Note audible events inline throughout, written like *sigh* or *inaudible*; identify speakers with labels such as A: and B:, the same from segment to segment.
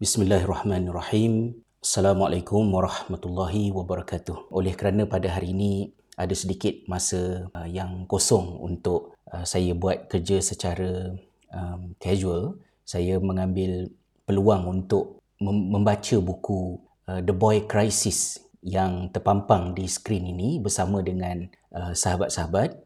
A: Bismillahirrahmanirrahim. Assalamualaikum warahmatullahi wabarakatuh. Oleh kerana pada hari ini ada sedikit masa uh, yang kosong untuk uh, saya buat kerja secara um, casual, saya mengambil peluang untuk mem- membaca buku uh, The Boy Crisis yang terpampang di skrin ini bersama dengan sahabat-sahabat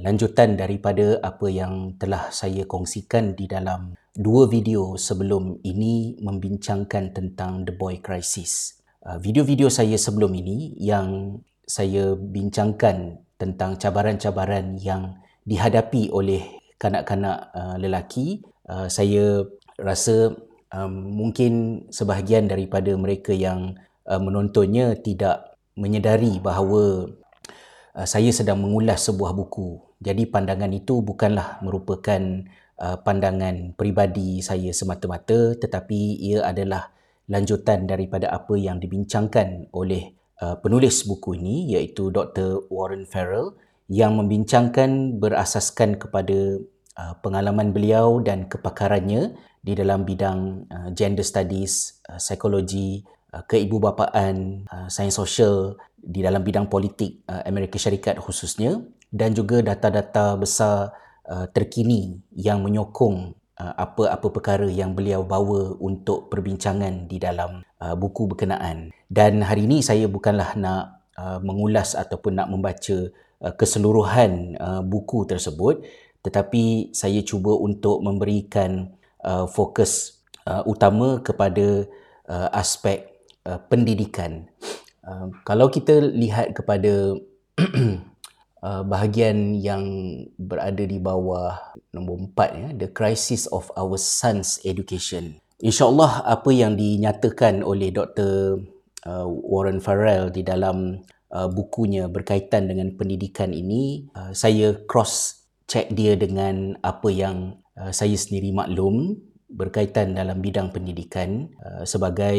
A: lanjutan daripada apa yang telah saya kongsikan di dalam dua video sebelum ini membincangkan tentang The Boy Crisis. Uh, video-video saya sebelum ini yang saya bincangkan tentang cabaran-cabaran yang dihadapi oleh kanak-kanak uh, lelaki, uh, saya rasa um, mungkin sebahagian daripada mereka yang menontonnya tidak menyedari bahawa saya sedang mengulas sebuah buku. Jadi pandangan itu bukanlah merupakan uh, pandangan peribadi saya semata-mata tetapi ia adalah lanjutan daripada apa yang dibincangkan oleh penulis buku ini iaitu Dr. Warren Farrell yang membincangkan berasaskan kepada pengalaman beliau dan kepakarannya di dalam bidang gender studies, psikologi, Uh, keibubapaan, uh, sains sosial di dalam bidang politik uh, Amerika Syarikat khususnya dan juga data-data besar terkini yang menyokong apa-apa perkara yang beliau bawa untuk perbincangan di dalam buku berkenaan. Dan hari ini saya bukanlah nak mengulas ataupun nak membaca keseluruhan buku tersebut tetapi saya cuba untuk memberikan fokus utama kepada aspek Uh, pendidikan. Uh, kalau kita lihat kepada *clears throat* uh, bahagian yang berada di bawah nombor empat, ya, the crisis of our sons education. InsyaAllah apa yang dinyatakan oleh Dr. Uh, Warren Farrell di dalam uh, bukunya berkaitan dengan pendidikan ini, uh, saya cross check dia dengan apa yang uh, saya sendiri maklum berkaitan dalam bidang pendidikan uh, sebagai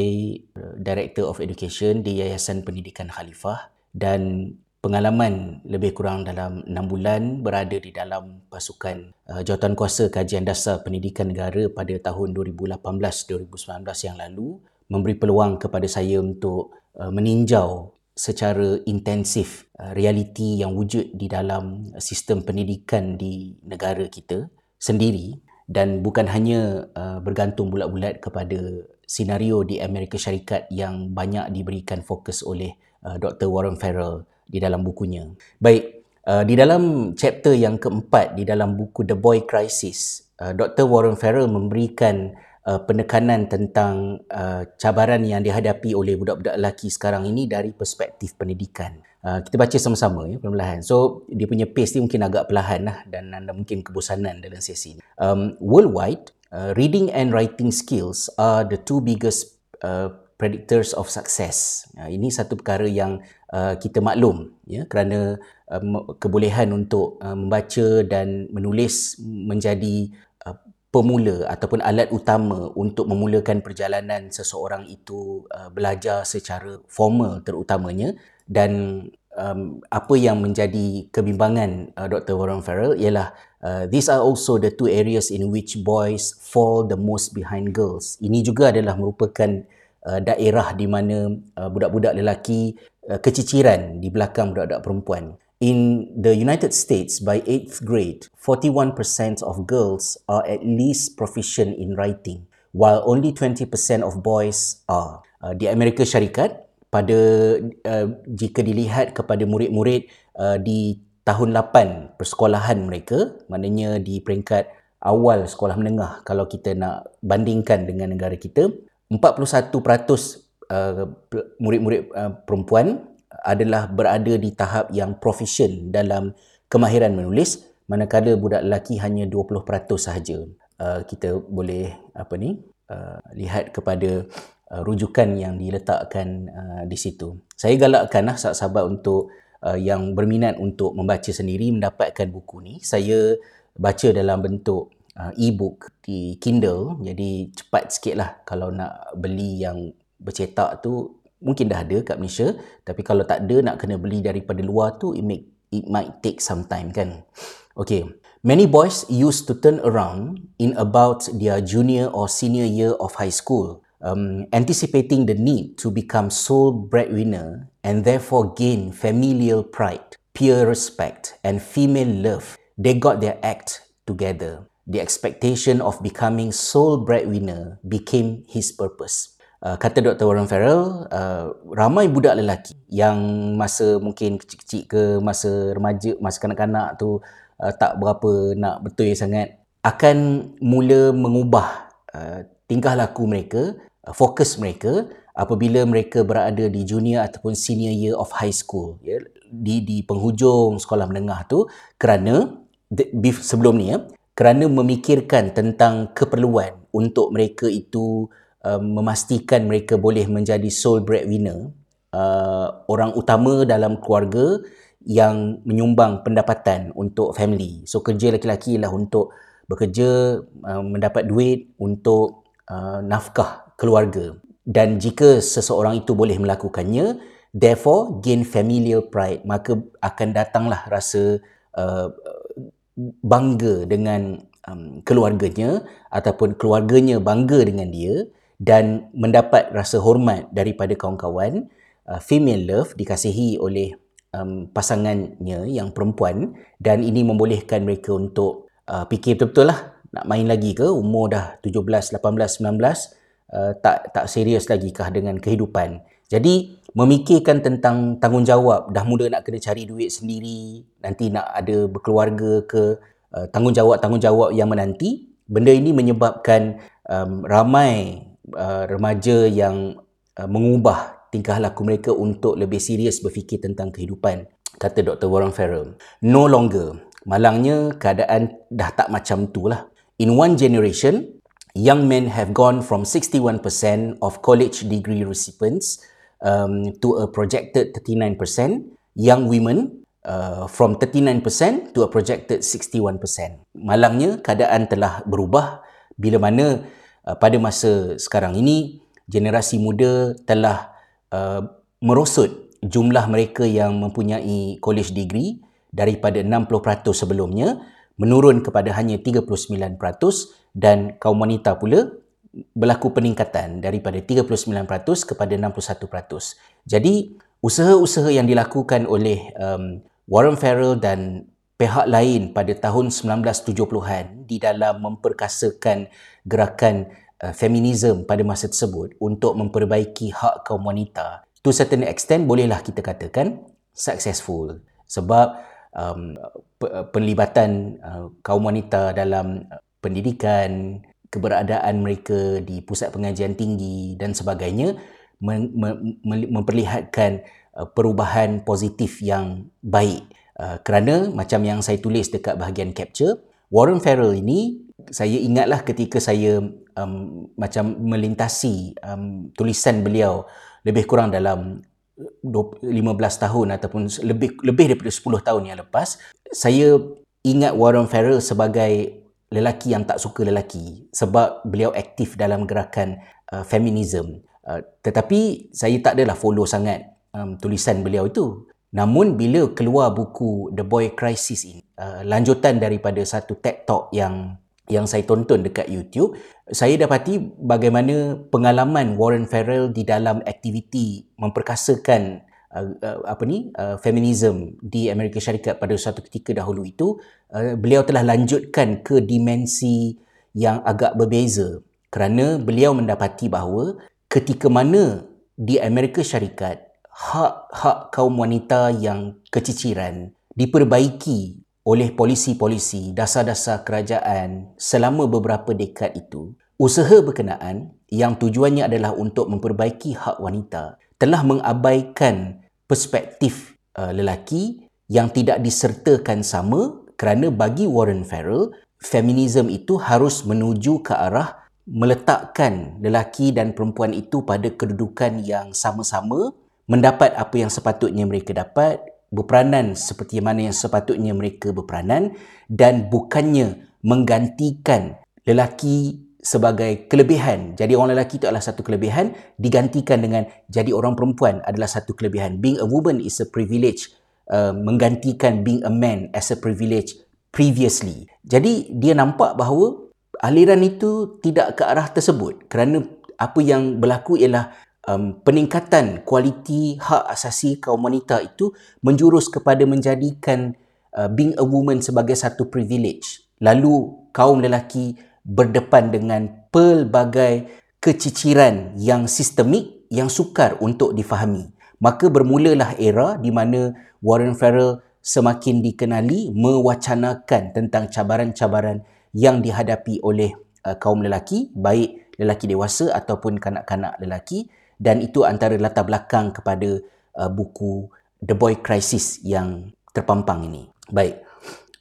A: uh, Director of Education di Yayasan Pendidikan Khalifah dan pengalaman lebih kurang dalam 6 bulan berada di dalam pasukan uh, Jawatankuasa Kajian Dasar Pendidikan Negara pada tahun 2018-2019 yang lalu memberi peluang kepada saya untuk meninjau secara intensif realiti yang wujud di dalam sistem pendidikan di negara kita sendiri dan bukan hanya bergantung bulat-bulat kepada senario di Amerika Syarikat yang banyak diberikan fokus oleh Dr. Warren Farrell di dalam bukunya. Baik, uh, di dalam chapter yang keempat di dalam buku The Boy Crisis, uh, Dr. Warren Farrell memberikan uh, penekanan tentang uh, cabaran yang dihadapi oleh budak-budak lelaki sekarang ini dari perspektif pendidikan. Uh, kita baca sama-sama ya perlahan. So dia punya pace ni mungkin agak perlahan lah dan anda mungkin kebosanan dalam sesi ini. Um, worldwide, uh, reading and writing skills are the two biggest uh, predictors of success. Uh, ini satu perkara yang uh, kita maklum ya kerana uh, kebolehan untuk uh, membaca dan menulis menjadi uh, pemula ataupun alat utama untuk memulakan perjalanan seseorang itu uh, belajar secara formal terutamanya dan um, apa yang menjadi kebimbangan uh, Dr. Warren Farrell ialah uh, these are also the two areas in which boys fall the most behind girls. Ini juga adalah merupakan uh, daerah di mana uh, budak-budak lelaki uh, keciciran di belakang budak-budak perempuan. In the United States, by 8th grade, 41% of girls are at least proficient in writing, while only 20% of boys are. Uh, di Amerika Syarikat, pada uh, jika dilihat kepada murid-murid uh, di tahun 8 persekolahan mereka maknanya di peringkat awal sekolah menengah kalau kita nak bandingkan dengan negara kita 41% uh, murid-murid uh, perempuan adalah berada di tahap yang proficient dalam kemahiran menulis manakala budak lelaki hanya 20% sahaja uh, kita boleh apa ni uh, lihat kepada uh, rujukan yang diletakkan uh, di situ. Saya galakkanlah sahabat-sahabat untuk uh, yang berminat untuk membaca sendiri mendapatkan buku ni. Saya baca dalam bentuk uh, e-book di Kindle. Jadi cepat sikit lah kalau nak beli yang bercetak tu mungkin dah ada kat Malaysia. Tapi kalau tak ada nak kena beli daripada luar tu it, make, it might take some time kan. Okay. Many boys used to turn around in about their junior or senior year of high school um, anticipating the need to become sole breadwinner and therefore gain familial pride, peer respect, and female love, they got their act together. The expectation of becoming sole breadwinner became his purpose. Uh, kata Dr. Warren Farrell, uh, ramai budak lelaki yang masa mungkin kecil-kecil ke masa remaja, masa kanak-kanak tu uh, tak berapa nak betul sangat akan mula mengubah uh, tingkah laku mereka Uh, fokus mereka apabila mereka berada di junior ataupun senior year of high school ya di di penghujung sekolah menengah tu kerana sebelum ni ya kerana memikirkan tentang keperluan untuk mereka itu uh, memastikan mereka boleh menjadi sole breadwinner uh, orang utama dalam keluarga yang menyumbang pendapatan untuk family. So kerja lelaki-lelaki ialah untuk bekerja uh, mendapat duit untuk uh, nafkah keluarga. Dan jika seseorang itu boleh melakukannya therefore gain familial pride maka akan datanglah rasa uh, bangga dengan um, keluarganya ataupun keluarganya bangga dengan dia dan mendapat rasa hormat daripada kawan-kawan uh, female love dikasihi oleh um, pasangannya yang perempuan dan ini membolehkan mereka untuk uh, fikir betul-betul lah nak main lagi ke umur dah 17 18 19 uh, tak tak serius lagi kah dengan kehidupan. Jadi memikirkan tentang tanggungjawab dah mula nak kena cari duit sendiri, nanti nak ada berkeluarga ke uh, tanggungjawab-tanggungjawab yang menanti, benda ini menyebabkan um, ramai uh, remaja yang uh, mengubah tingkah laku mereka untuk lebih serius berfikir tentang kehidupan kata Dr. Warren Farrell. No longer. Malangnya keadaan dah tak macam tu lah. In one generation, young men have gone from 61% of college degree recipients um, to a projected 39%. Young women uh, from 39% to a projected 61%. Malangnya keadaan telah berubah bila mana uh, pada masa sekarang ini generasi muda telah uh, merosot jumlah mereka yang mempunyai college degree daripada 60% sebelumnya menurun kepada hanya 39% dan kaum wanita pula berlaku peningkatan daripada 39% kepada 61%. Jadi, usaha-usaha yang dilakukan oleh um, Warren Farrell dan pihak lain pada tahun 1970-an di dalam memperkasakan gerakan uh, feminisme pada masa tersebut untuk memperbaiki hak kaum wanita, to certain extent bolehlah kita katakan successful. Sebab um, penlibatan uh, kaum wanita dalam pendidikan, keberadaan mereka di pusat pengajian tinggi dan sebagainya memperlihatkan uh, perubahan positif yang baik. Uh, kerana macam yang saya tulis dekat bahagian capture, Warren Farrell ini saya ingatlah ketika saya um, macam melintasi um, tulisan beliau lebih kurang dalam 15 tahun ataupun lebih lebih daripada 10 tahun yang lepas saya ingat Warren Farrell sebagai lelaki yang tak suka lelaki sebab beliau aktif dalam gerakan uh, feminism. Uh, tetapi saya tak adalah follow sangat um, tulisan beliau itu. Namun bila keluar buku The Boy Crisis ini, uh, lanjutan daripada satu TED Talk yang yang saya tonton dekat YouTube, saya dapati bagaimana pengalaman Warren Farrell di dalam aktiviti memperkasakan uh, uh, apa ni uh, feminism di Amerika Syarikat pada suatu ketika dahulu itu uh, beliau telah lanjutkan ke dimensi yang agak berbeza. Kerana beliau mendapati bahawa ketika mana di Amerika Syarikat hak-hak kaum wanita yang keciciran diperbaiki oleh polisi-polisi dasar-dasar kerajaan selama beberapa dekad itu usaha berkenaan yang tujuannya adalah untuk memperbaiki hak wanita telah mengabaikan perspektif uh, lelaki yang tidak disertakan sama kerana bagi Warren Farrell feminism itu harus menuju ke arah meletakkan lelaki dan perempuan itu pada kedudukan yang sama-sama mendapat apa yang sepatutnya mereka dapat berperanan seperti mana yang sepatutnya mereka berperanan dan bukannya menggantikan lelaki sebagai kelebihan. Jadi orang lelaki itu adalah satu kelebihan digantikan dengan jadi orang perempuan adalah satu kelebihan. Being a woman is a privilege uh, menggantikan being a man as a privilege previously. Jadi dia nampak bahawa aliran itu tidak ke arah tersebut kerana apa yang berlaku ialah um, peningkatan kualiti hak asasi kaum wanita itu menjurus kepada menjadikan uh, being a woman sebagai satu privilege. Lalu kaum lelaki berdepan dengan pelbagai keciciran yang sistemik yang sukar untuk difahami. Maka bermulalah era di mana Warren Farrell semakin dikenali mewacanakan tentang cabaran-cabaran yang dihadapi oleh uh, kaum lelaki, baik lelaki dewasa ataupun kanak-kanak lelaki dan itu antara latar belakang kepada uh, buku The Boy Crisis yang terpampang ini. Baik.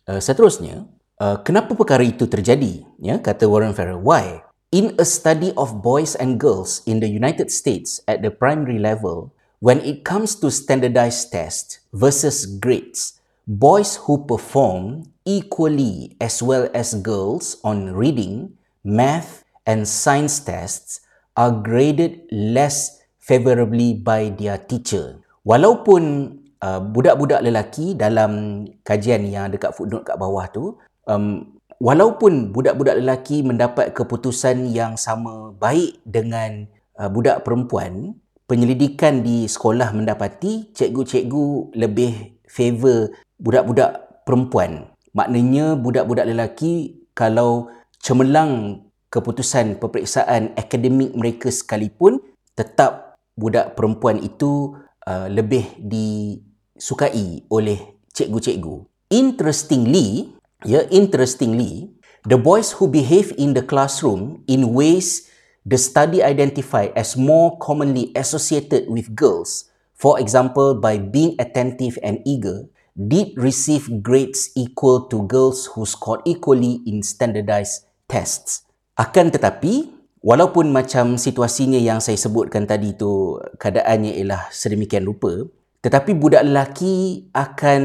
A: Uh, seterusnya, uh, kenapa perkara itu terjadi? Ya, kata Warren Farrell. Why? In a study of boys and girls in the United States at the primary level, when it comes to standardized tests versus grades, boys who perform equally as well as girls on reading, math, and science tests are graded less favorably by their teacher. Walaupun uh, budak-budak lelaki dalam kajian yang dekat footnote kat bawah tu, um, walaupun budak-budak lelaki mendapat keputusan yang sama baik dengan uh, budak perempuan, penyelidikan di sekolah mendapati cikgu-cikgu lebih favor budak-budak perempuan. Maknanya budak-budak lelaki kalau cemerlang keputusan peperiksaan akademik mereka sekalipun tetap budak perempuan itu uh, lebih disukai oleh cikgu-cikgu. Interestingly, ya yeah, interestingly, the boys who behave in the classroom in ways the study identify as more commonly associated with girls, for example by being attentive and eager, did receive grades equal to girls who scored equally in standardized tests. Akan tetapi, walaupun macam situasinya yang saya sebutkan tadi tu keadaannya ialah sedemikian rupa, tetapi budak lelaki akan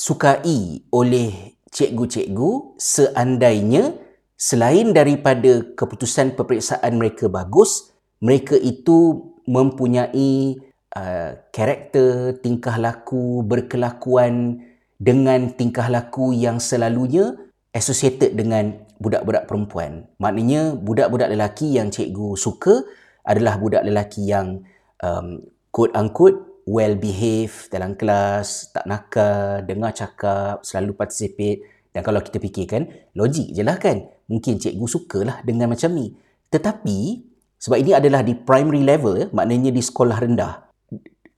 A: disukai oleh cikgu-cikgu seandainya selain daripada keputusan peperiksaan mereka bagus, mereka itu mempunyai uh, karakter, tingkah laku, berkelakuan dengan tingkah laku yang selalunya associated dengan budak-budak perempuan. Maknanya budak-budak lelaki yang cikgu suka adalah budak lelaki yang um, quote unquote well behaved dalam kelas, tak nakal, dengar cakap, selalu participate. Dan kalau kita fikirkan, logik je lah kan. Mungkin cikgu sukalah dengan macam ni. Tetapi, sebab ini adalah di primary level, maknanya di sekolah rendah.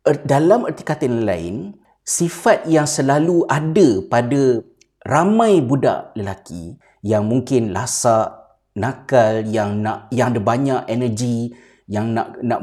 A: Er, dalam erti kata yang lain, sifat yang selalu ada pada ramai budak lelaki yang mungkin lasak, nakal, yang nak yang ada banyak energi, yang nak nak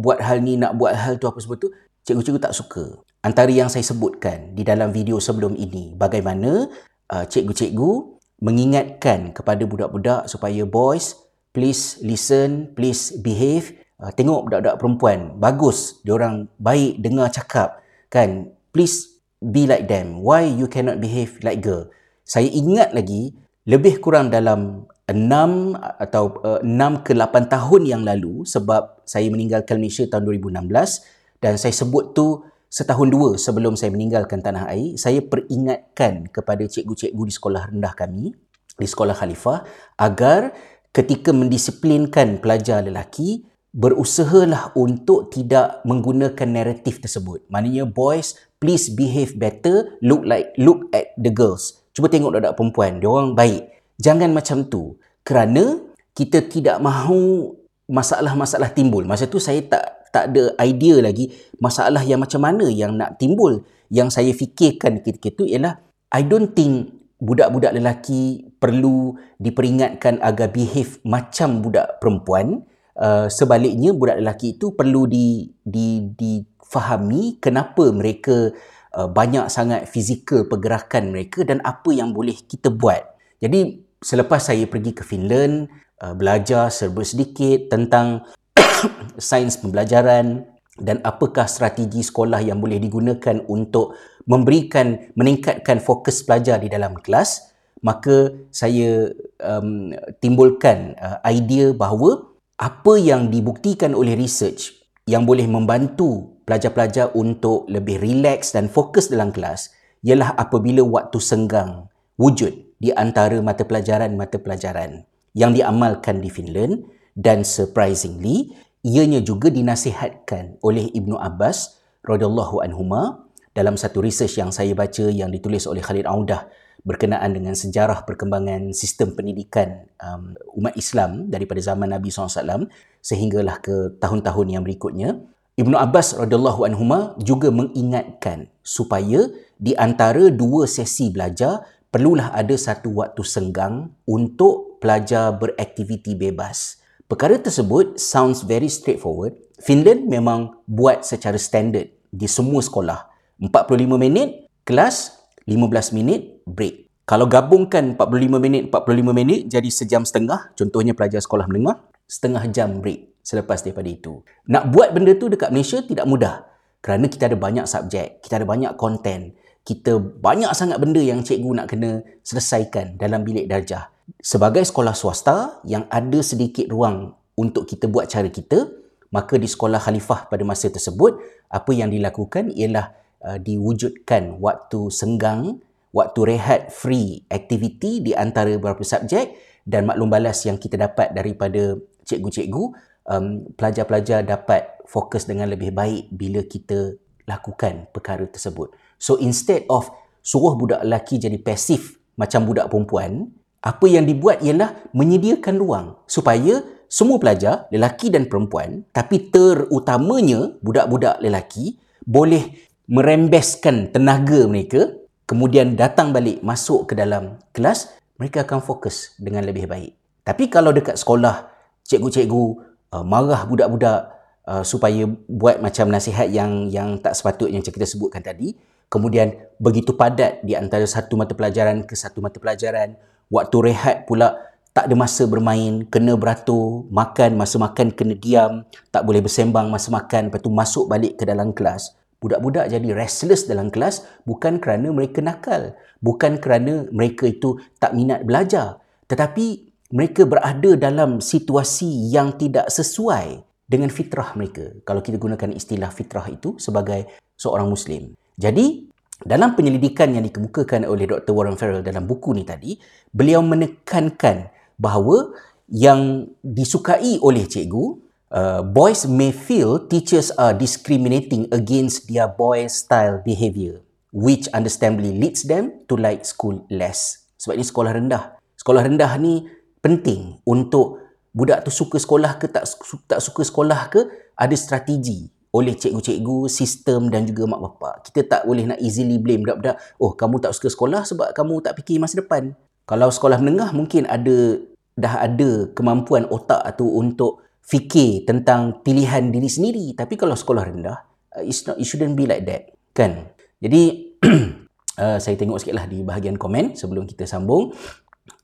A: buat hal ni, nak buat hal tu apa sebut tu, cikgu-cikgu tak suka. Antara yang saya sebutkan di dalam video sebelum ini, bagaimana uh, cikgu-cikgu mengingatkan kepada budak-budak supaya boys, please listen, please behave. Uh, tengok budak-budak perempuan, bagus, diorang baik dengar cakap, kan? Please be like them. Why you cannot behave like girl? Saya ingat lagi lebih kurang dalam 6 atau uh, 6 ke 8 tahun yang lalu sebab saya meninggalkan Malaysia tahun 2016 dan saya sebut tu setahun dua sebelum saya meninggalkan tanah air saya peringatkan kepada cikgu-cikgu di sekolah rendah kami di sekolah khalifah agar ketika mendisiplinkan pelajar lelaki berusahalah untuk tidak menggunakan naratif tersebut maknanya boys please behave better look like look at the girls Cuba tengok budak perempuan, dia orang baik. Jangan macam tu. Kerana kita tidak mahu masalah-masalah timbul. Masa tu saya tak tak ada idea lagi masalah yang macam mana yang nak timbul. Yang saya fikirkan ketika itu ialah I don't think budak-budak lelaki perlu diperingatkan agar behave macam budak perempuan. Uh, sebaliknya budak lelaki itu perlu di di difahami kenapa mereka Uh, banyak sangat fizikal pergerakan mereka dan apa yang boleh kita buat. Jadi selepas saya pergi ke Finland, uh, belajar serba sedikit tentang *coughs* sains pembelajaran dan apakah strategi sekolah yang boleh digunakan untuk memberikan meningkatkan fokus pelajar di dalam kelas, maka saya um, timbulkan uh, idea bahawa apa yang dibuktikan oleh research yang boleh membantu pelajar-pelajar untuk lebih relax dan fokus dalam kelas ialah apabila waktu senggang wujud di antara mata pelajaran-mata pelajaran yang diamalkan di Finland dan surprisingly ianya juga dinasihatkan oleh Ibnu Abbas radhiyallahu anhuma dalam satu research yang saya baca yang ditulis oleh Khalid Audah berkenaan dengan sejarah perkembangan sistem pendidikan um, umat Islam daripada zaman Nabi SAW sehinggalah ke tahun-tahun yang berikutnya Ibnu Abbas radhiyallahu anhuma juga mengingatkan supaya di antara dua sesi belajar perlulah ada satu waktu senggang untuk pelajar beraktiviti bebas. Perkara tersebut sounds very straightforward. Finland memang buat secara standard di semua sekolah. 45 minit kelas, 15 minit break. Kalau gabungkan 45 minit, 45 minit jadi sejam setengah, contohnya pelajar sekolah menengah, setengah jam break selepas daripada itu. Nak buat benda tu dekat Malaysia tidak mudah. Kerana kita ada banyak subjek, kita ada banyak konten, kita banyak sangat benda yang cikgu nak kena selesaikan dalam bilik darjah. Sebagai sekolah swasta yang ada sedikit ruang untuk kita buat cara kita, maka di sekolah khalifah pada masa tersebut, apa yang dilakukan ialah uh, diwujudkan waktu senggang, waktu rehat free aktiviti di antara beberapa subjek dan maklum balas yang kita dapat daripada cikgu-cikgu, um, pelajar-pelajar dapat fokus dengan lebih baik bila kita lakukan perkara tersebut. So instead of suruh budak lelaki jadi pasif macam budak perempuan, apa yang dibuat ialah menyediakan ruang supaya semua pelajar, lelaki dan perempuan, tapi terutamanya budak-budak lelaki boleh merembeskan tenaga mereka, kemudian datang balik masuk ke dalam kelas, mereka akan fokus dengan lebih baik. Tapi kalau dekat sekolah, cikgu-cikgu uh, marah budak-budak uh, supaya buat macam nasihat yang yang tak sepatutnya yang kita sebutkan tadi, kemudian begitu padat di antara satu mata pelajaran ke satu mata pelajaran, waktu rehat pula tak ada masa bermain, kena beratur, makan, masa makan kena diam, tak boleh bersembang masa makan, lepas tu masuk balik ke dalam kelas. Budak-budak jadi restless dalam kelas bukan kerana mereka nakal, bukan kerana mereka itu tak minat belajar, tetapi mereka berada dalam situasi yang tidak sesuai dengan fitrah mereka. Kalau kita gunakan istilah fitrah itu sebagai seorang Muslim. Jadi, dalam penyelidikan yang dikemukakan oleh Dr. Warren Farrell dalam buku ni tadi, beliau menekankan bahawa yang disukai oleh cikgu, uh, boys may feel teachers are discriminating against their boy style behavior, which understandably leads them to like school less. Sebab ini sekolah rendah. Sekolah rendah ni penting untuk budak tu suka sekolah ke tak, tak suka sekolah ke, ada strategi oleh cikgu-cikgu, sistem dan juga mak bapak. Kita tak boleh nak easily blame budak-budak, oh kamu tak suka sekolah sebab kamu tak fikir masa depan. Kalau sekolah menengah mungkin ada dah ada kemampuan otak tu untuk fikir tentang pilihan diri sendiri. Tapi kalau sekolah rendah, uh, it's not, it shouldn't be like that. Kan? Jadi, *clears throat* uh, saya tengok sikitlah di bahagian komen sebelum kita sambung.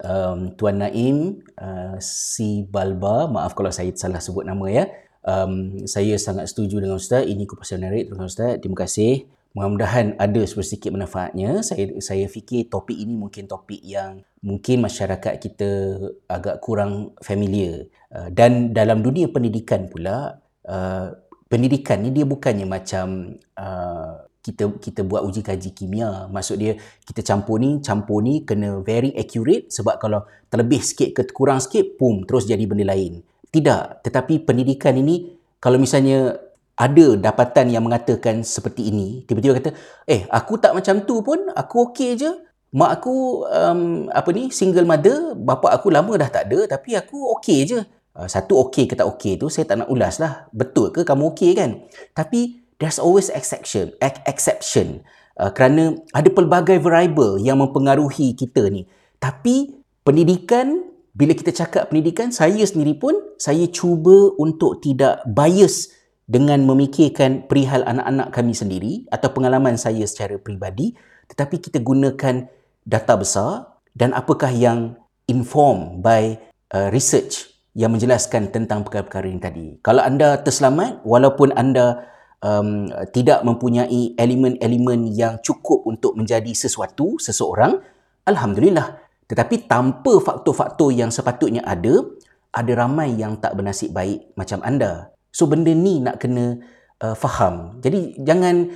A: Um, Tuan Naim, uh, si Balba, maaf kalau saya salah sebut nama ya, um, saya sangat setuju dengan Ustaz. Ini kupasan narrate dengan Ustaz. Terima kasih. Mudah-mudahan ada sedikit manfaatnya. Saya saya fikir topik ini mungkin topik yang mungkin masyarakat kita agak kurang familiar. Uh, dan dalam dunia pendidikan pula, uh, pendidikan ni dia bukannya macam uh, kita kita buat uji kaji kimia. Maksud dia kita campur ni, campur ni kena very accurate sebab kalau terlebih sikit ke kurang sikit, pum, terus jadi benda lain. Tidak, tetapi pendidikan ini kalau misalnya ada dapatan yang mengatakan seperti ini, tiba-tiba kata, eh aku tak macam tu pun, aku okey je. Mak aku um, apa ni single mother, bapa aku lama dah tak ada tapi aku okey je. Uh, satu okey ke tak okey tu saya tak nak ulas lah. Betul ke kamu okey kan? Tapi there's always exception, exception. Uh, kerana ada pelbagai variable yang mempengaruhi kita ni. Tapi pendidikan bila kita cakap pendidikan, saya sendiri pun saya cuba untuk tidak bias dengan memikirkan perihal anak-anak kami sendiri atau pengalaman saya secara peribadi tetapi kita gunakan data besar dan apakah yang inform by uh, research yang menjelaskan tentang perkara-perkara ini tadi. Kalau anda terselamat walaupun anda um, tidak mempunyai elemen-elemen yang cukup untuk menjadi sesuatu, seseorang, Alhamdulillah tetapi tanpa faktor-faktor yang sepatutnya ada, ada ramai yang tak bernasib baik macam anda. So benda ni nak kena uh, faham. Jadi jangan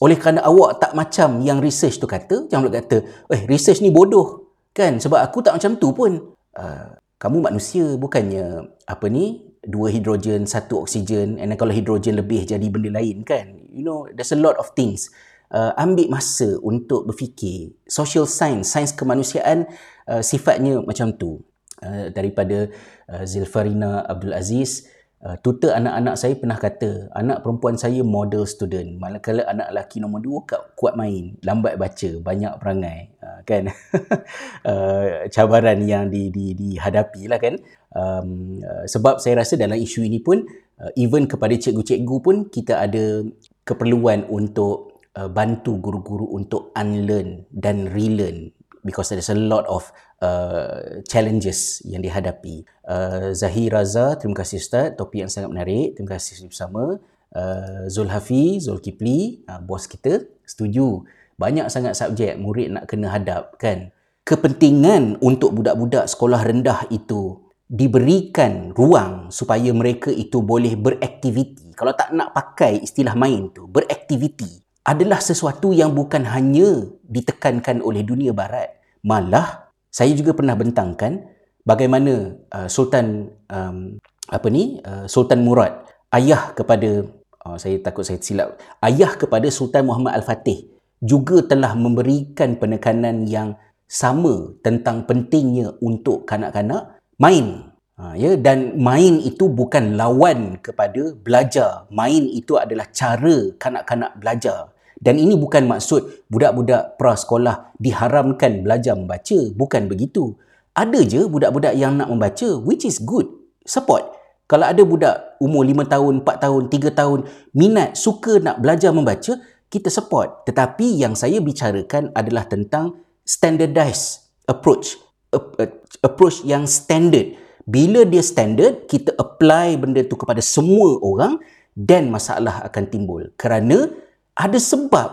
A: oleh kerana awak tak macam yang research tu kata, jangan pula kata, eh research ni bodoh. Kan? Sebab aku tak macam tu pun. Uh, kamu manusia bukannya apa ni dua hidrogen satu oksigen and kalau hidrogen lebih jadi benda lain kan you know there's a lot of things uh, ambil masa untuk berfikir. Social science sains kemanusiaan uh, sifatnya macam tu. Uh, daripada uh, Zilfarina Abdul Aziz Uh, tutor anak-anak saya pernah kata anak perempuan saya model student. Manakala anak lelaki nombor dua kuat main lambat baca banyak perangai. Uh, kan? *laughs* Uh, cabaran yang di, di, dihadapi lah kan? Um, uh, sebab saya rasa dalam isu ini pun uh, even kepada cikgu-cikgu pun kita ada keperluan untuk uh, bantu guru-guru untuk unlearn dan relearn because there's a lot of uh, challenges yang dihadapi. Uh, Zahir Raza, terima kasih Ustaz. Topik yang sangat menarik. Terima kasih bersama. Uh, Zul Hafiz, Zul Kipli, uh, bos kita, setuju. Banyak sangat subjek murid nak kena hadap kan. Kepentingan untuk budak-budak sekolah rendah itu diberikan ruang supaya mereka itu boleh beraktiviti. Kalau tak nak pakai istilah main tu, beraktiviti adalah sesuatu yang bukan hanya ditekankan oleh dunia barat malah saya juga pernah bentangkan bagaimana uh, Sultan um, apa ni uh, Sultan Murad ayah kepada uh, saya takut saya silap ayah kepada Sultan Muhammad Al-Fatih juga telah memberikan penekanan yang sama tentang pentingnya untuk kanak-kanak main Ha, ya dan main itu bukan lawan kepada belajar. Main itu adalah cara kanak-kanak belajar. Dan ini bukan maksud budak-budak prasekolah diharamkan belajar membaca, bukan begitu. Ada je budak-budak yang nak membaca which is good. Support. Kalau ada budak umur 5 tahun, 4 tahun, 3 tahun minat suka nak belajar membaca, kita support. Tetapi yang saya bicarakan adalah tentang standardized approach. Approach yang standard bila dia standard, kita apply benda tu kepada semua orang dan masalah akan timbul. Kerana ada sebab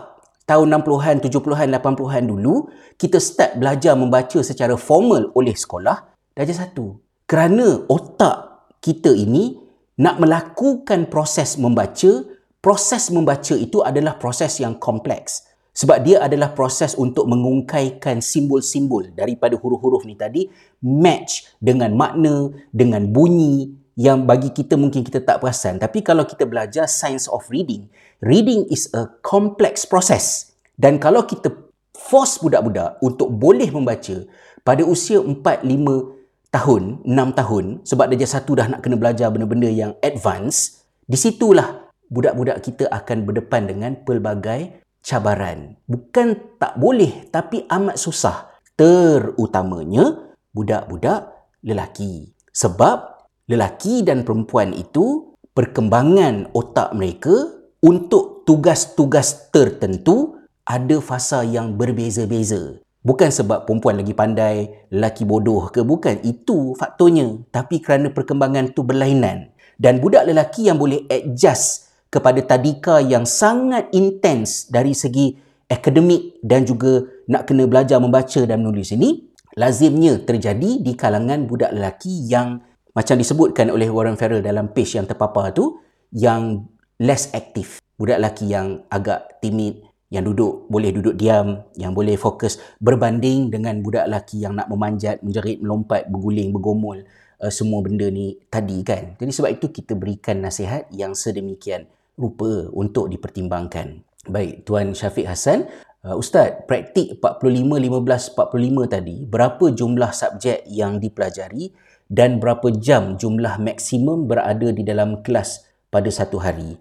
A: tahun 60-an, 70-an, 80-an dulu, kita start belajar membaca secara formal oleh sekolah darjah satu. Kerana otak kita ini nak melakukan proses membaca, proses membaca itu adalah proses yang kompleks. Sebab dia adalah proses untuk mengungkaikan simbol-simbol daripada huruf-huruf ni tadi match dengan makna, dengan bunyi yang bagi kita mungkin kita tak perasan. Tapi kalau kita belajar science of reading, reading is a complex process. Dan kalau kita force budak-budak untuk boleh membaca pada usia 4, 5 tahun, 6 tahun sebab darjah satu dah nak kena belajar benda-benda yang advance, di situlah budak-budak kita akan berdepan dengan pelbagai cabaran. Bukan tak boleh tapi amat susah. Terutamanya budak-budak lelaki. Sebab lelaki dan perempuan itu perkembangan otak mereka untuk tugas-tugas tertentu ada fasa yang berbeza-beza. Bukan sebab perempuan lagi pandai, lelaki bodoh ke bukan. Itu faktornya. Tapi kerana perkembangan itu berlainan. Dan budak lelaki yang boleh adjust kepada tadika yang sangat intens dari segi akademik dan juga nak kena belajar membaca dan menulis ini lazimnya terjadi di kalangan budak lelaki yang macam disebutkan oleh Warren Farrell dalam page yang terpapar tu yang less aktif budak lelaki yang agak timid yang duduk boleh duduk diam yang boleh fokus berbanding dengan budak lelaki yang nak memanjat menjerit melompat berguling bergomol uh, semua benda ni tadi kan jadi sebab itu kita berikan nasihat yang sedemikian rupa untuk dipertimbangkan. Baik, Tuan Syafiq Hassan, uh, Ustaz, praktik 45-15-45 tadi, berapa jumlah subjek yang dipelajari dan berapa jam jumlah maksimum berada di dalam kelas pada satu hari?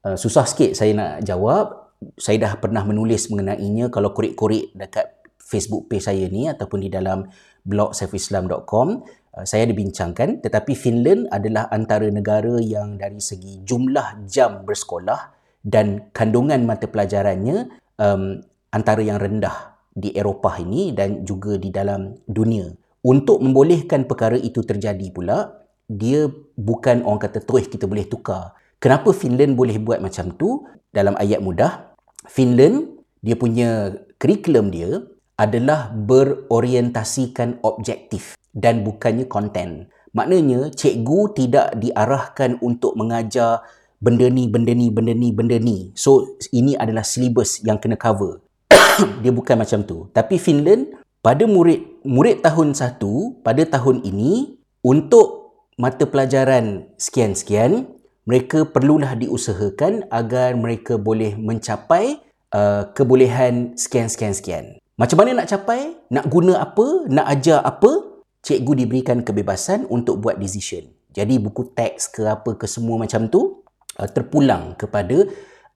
A: Uh, susah sikit saya nak jawab. Saya dah pernah menulis mengenainya kalau korek-korek dekat Facebook page saya ni ataupun di dalam blog safislam.com. Uh, saya ada bincangkan tetapi Finland adalah antara negara yang dari segi jumlah jam bersekolah dan kandungan mata pelajarannya um, antara yang rendah di Eropah ini dan juga di dalam dunia. Untuk membolehkan perkara itu terjadi pula, dia bukan orang kata terus kita boleh tukar. Kenapa Finland boleh buat macam tu? Dalam ayat mudah, Finland dia punya kurikulum dia adalah berorientasikan objektif dan bukannya konten. Maknanya cikgu tidak diarahkan untuk mengajar benda ni, benda ni, benda ni, benda ni. So ini adalah silibus yang kena cover. *coughs* Dia bukan macam tu. Tapi Finland pada murid murid tahun satu pada tahun ini untuk mata pelajaran sekian-sekian, mereka perlulah diusahakan agar mereka boleh mencapai uh, kebolehan sekian-sekian-sekian. Macam mana nak capai? Nak guna apa? Nak ajar apa? Cikgu diberikan kebebasan untuk buat decision. Jadi buku teks ke apa ke semua macam tu uh, terpulang kepada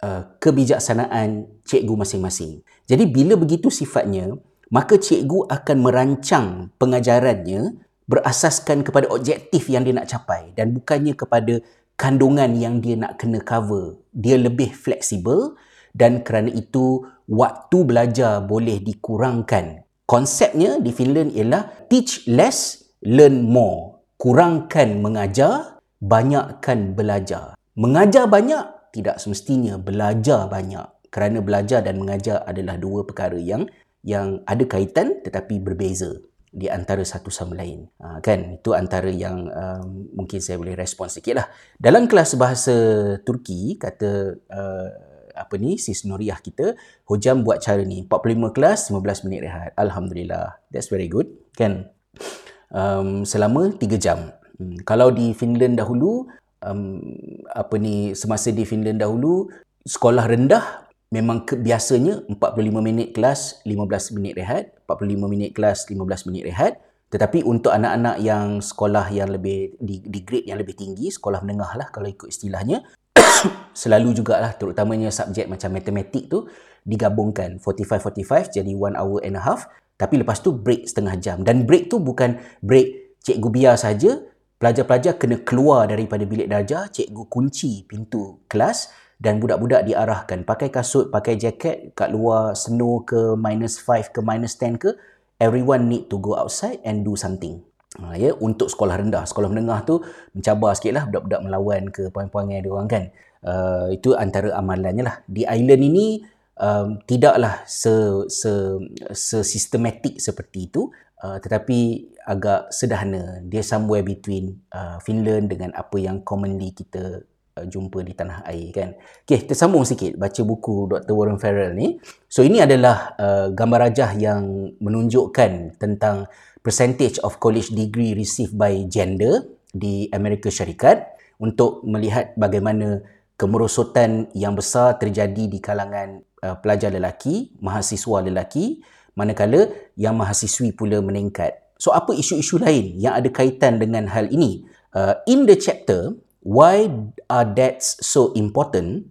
A: uh, kebijaksanaan cikgu masing-masing. Jadi bila begitu sifatnya, maka cikgu akan merancang pengajarannya berasaskan kepada objektif yang dia nak capai dan bukannya kepada kandungan yang dia nak kena cover. Dia lebih fleksibel dan kerana itu waktu belajar boleh dikurangkan. Konsepnya di Finland ialah teach less, learn more. Kurangkan mengajar, banyakkan belajar. Mengajar banyak tidak semestinya belajar banyak kerana belajar dan mengajar adalah dua perkara yang yang ada kaitan tetapi berbeza di antara satu sama lain. Ha, kan? Itu antara yang um, mungkin saya boleh respon sikit lah. Dalam kelas bahasa Turki, kata uh, apa ni, Sis Nuriah kita, Hojam buat cara ni, 45 kelas, 15 minit rehat. Alhamdulillah. That's very good. Kan? Um, selama 3 jam. Hmm. Kalau di Finland dahulu, um, apa ni, semasa di Finland dahulu, sekolah rendah memang biasanya 45 minit kelas 15 minit rehat. 45 minit kelas 15 minit rehat. Tetapi untuk anak-anak yang sekolah yang lebih di, di grade yang lebih tinggi sekolah menengah lah kalau ikut istilahnya *coughs* selalu jugalah. Terutamanya subjek macam matematik tu digabungkan. 45-45 jadi 1 hour and a half. Tapi lepas tu break setengah jam. Dan break tu bukan break cikgu biar saja. Pelajar-pelajar kena keluar daripada bilik darjah cikgu kunci pintu kelas dan budak-budak diarahkan pakai kasut, pakai jaket kat luar snow ke minus 5 ke minus 10 ke everyone need to go outside and do something. Ha, ya, untuk sekolah rendah, sekolah menengah tu mencabar sikit lah budak-budak melawan ke puan-puan yang ada orang kan. Uh, itu antara amalannya lah. Di island ini um, tidaklah se, se, se systematic seperti itu uh, tetapi agak sederhana. Dia somewhere between uh, Finland dengan apa yang commonly kita jumpa di tanah air kan. Okey, tersambung sikit baca buku Dr. Warren Farrell ni. So ini adalah uh, gambar rajah yang menunjukkan tentang percentage of college degree received by gender di Amerika Syarikat untuk melihat bagaimana kemerosotan yang besar terjadi di kalangan uh, pelajar lelaki, mahasiswa lelaki, manakala yang mahasiswi pula meningkat. So apa isu-isu lain yang ada kaitan dengan hal ini? Uh, in the chapter, why are debts so important,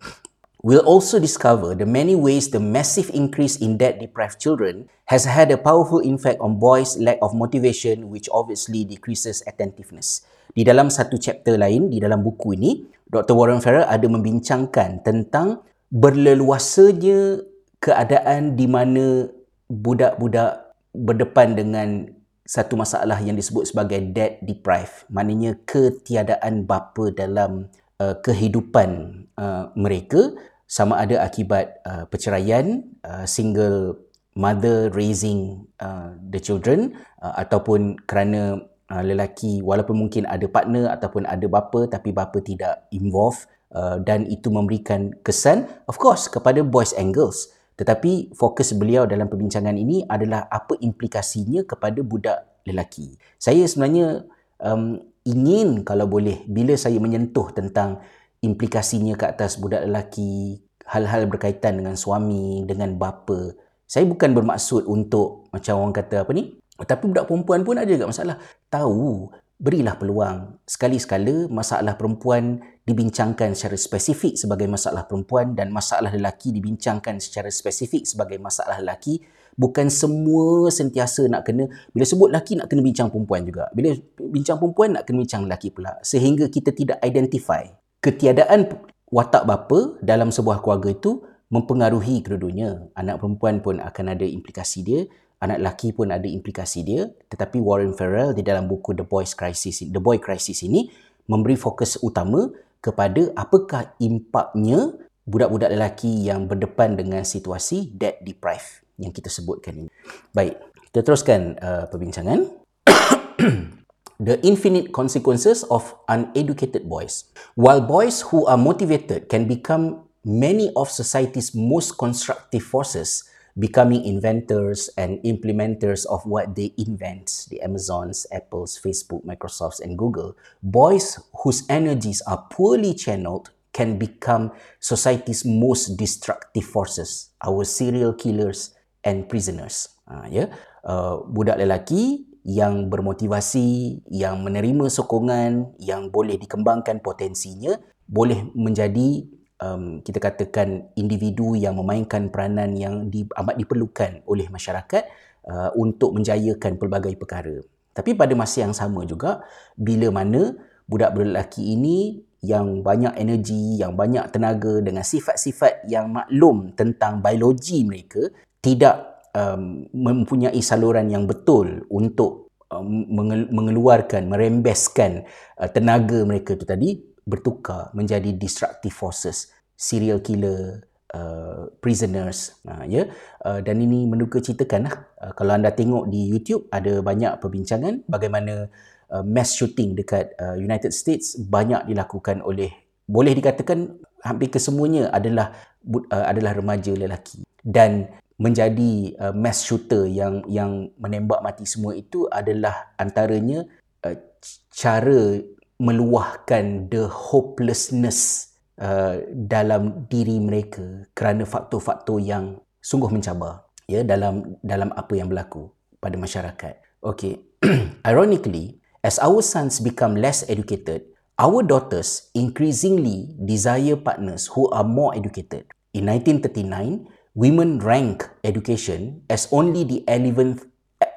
A: we'll also discover the many ways the massive increase in debt-deprived children has had a powerful impact on boys' lack of motivation which obviously decreases attentiveness. Di dalam satu chapter lain, di dalam buku ini, Dr. Warren Farrell ada membincangkan tentang berleluasanya keadaan di mana budak-budak berdepan dengan satu masalah yang disebut sebagai debt deprived maknanya ketiadaan bapa dalam uh, kehidupan uh, mereka sama ada akibat uh, perceraian uh, single mother raising uh, the children uh, ataupun kerana uh, lelaki walaupun mungkin ada partner ataupun ada bapa tapi bapa tidak involved uh, dan itu memberikan kesan of course kepada boys and girls tetapi fokus beliau dalam perbincangan ini adalah apa implikasinya kepada budak lelaki. Saya sebenarnya um, ingin kalau boleh bila saya menyentuh tentang implikasinya ke atas budak lelaki, hal-hal berkaitan dengan suami, dengan bapa. Saya bukan bermaksud untuk macam orang kata apa ni? Tapi budak perempuan pun ada juga masalah. Tahu berilah peluang. Sekali-sekala masalah perempuan dibincangkan secara spesifik sebagai masalah perempuan dan masalah lelaki dibincangkan secara spesifik sebagai masalah lelaki. Bukan semua sentiasa nak kena, bila sebut lelaki nak kena bincang perempuan juga. Bila bincang perempuan nak kena bincang lelaki pula. Sehingga kita tidak identify ketiadaan watak bapa dalam sebuah keluarga itu mempengaruhi kedua-duanya. Anak perempuan pun akan ada implikasi dia anak lelaki pun ada implikasi dia tetapi Warren Farrell di dalam buku The Boy's Crisis The Boy Crisis ini memberi fokus utama kepada apakah impaknya budak-budak lelaki yang berdepan dengan situasi debt deprived yang kita sebutkan ini. Baik, kita teruskan uh, perbincangan. *coughs* The infinite consequences of uneducated boys. While boys who are motivated can become many of society's most constructive forces, becoming inventors and implementers of what they invent, the Amazons, Apples, Facebook, Microsofts, and Google, boys whose energies are poorly channeled can become society's most destructive forces, our serial killers and prisoners. Ha, ya, uh, budak lelaki yang bermotivasi, yang menerima sokongan, yang boleh dikembangkan potensinya, boleh menjadi um, kita katakan individu yang memainkan peranan yang di, amat diperlukan oleh masyarakat uh, untuk menjayakan pelbagai perkara. Tapi pada masa yang sama juga, bila mana budak lelaki ini yang banyak energi, yang banyak tenaga dengan sifat-sifat yang maklum tentang biologi mereka tidak um, mempunyai saluran yang betul untuk um, mengeluarkan, merembeskan uh, tenaga mereka itu tadi bertukar menjadi destructive forces, serial killer, uh, prisoners. Uh, ya? uh, dan ini menduga ceritakan lah. Uh, kalau anda tengok di YouTube ada banyak perbincangan bagaimana uh, mass shooting dekat uh, United States banyak dilakukan oleh boleh dikatakan hampir kesemuanya adalah uh, adalah remaja lelaki dan menjadi uh, mass shooter yang yang menembak mati semua itu adalah antaranya uh, cara meluahkan the hopelessness uh, dalam diri mereka kerana faktor-faktor yang sungguh mencabar ya dalam dalam apa yang berlaku pada masyarakat. Okay. *clears throat* Ironically, as our sons become less educated, our daughters increasingly desire partners who are more educated. In 1939, women rank education as only the 11th,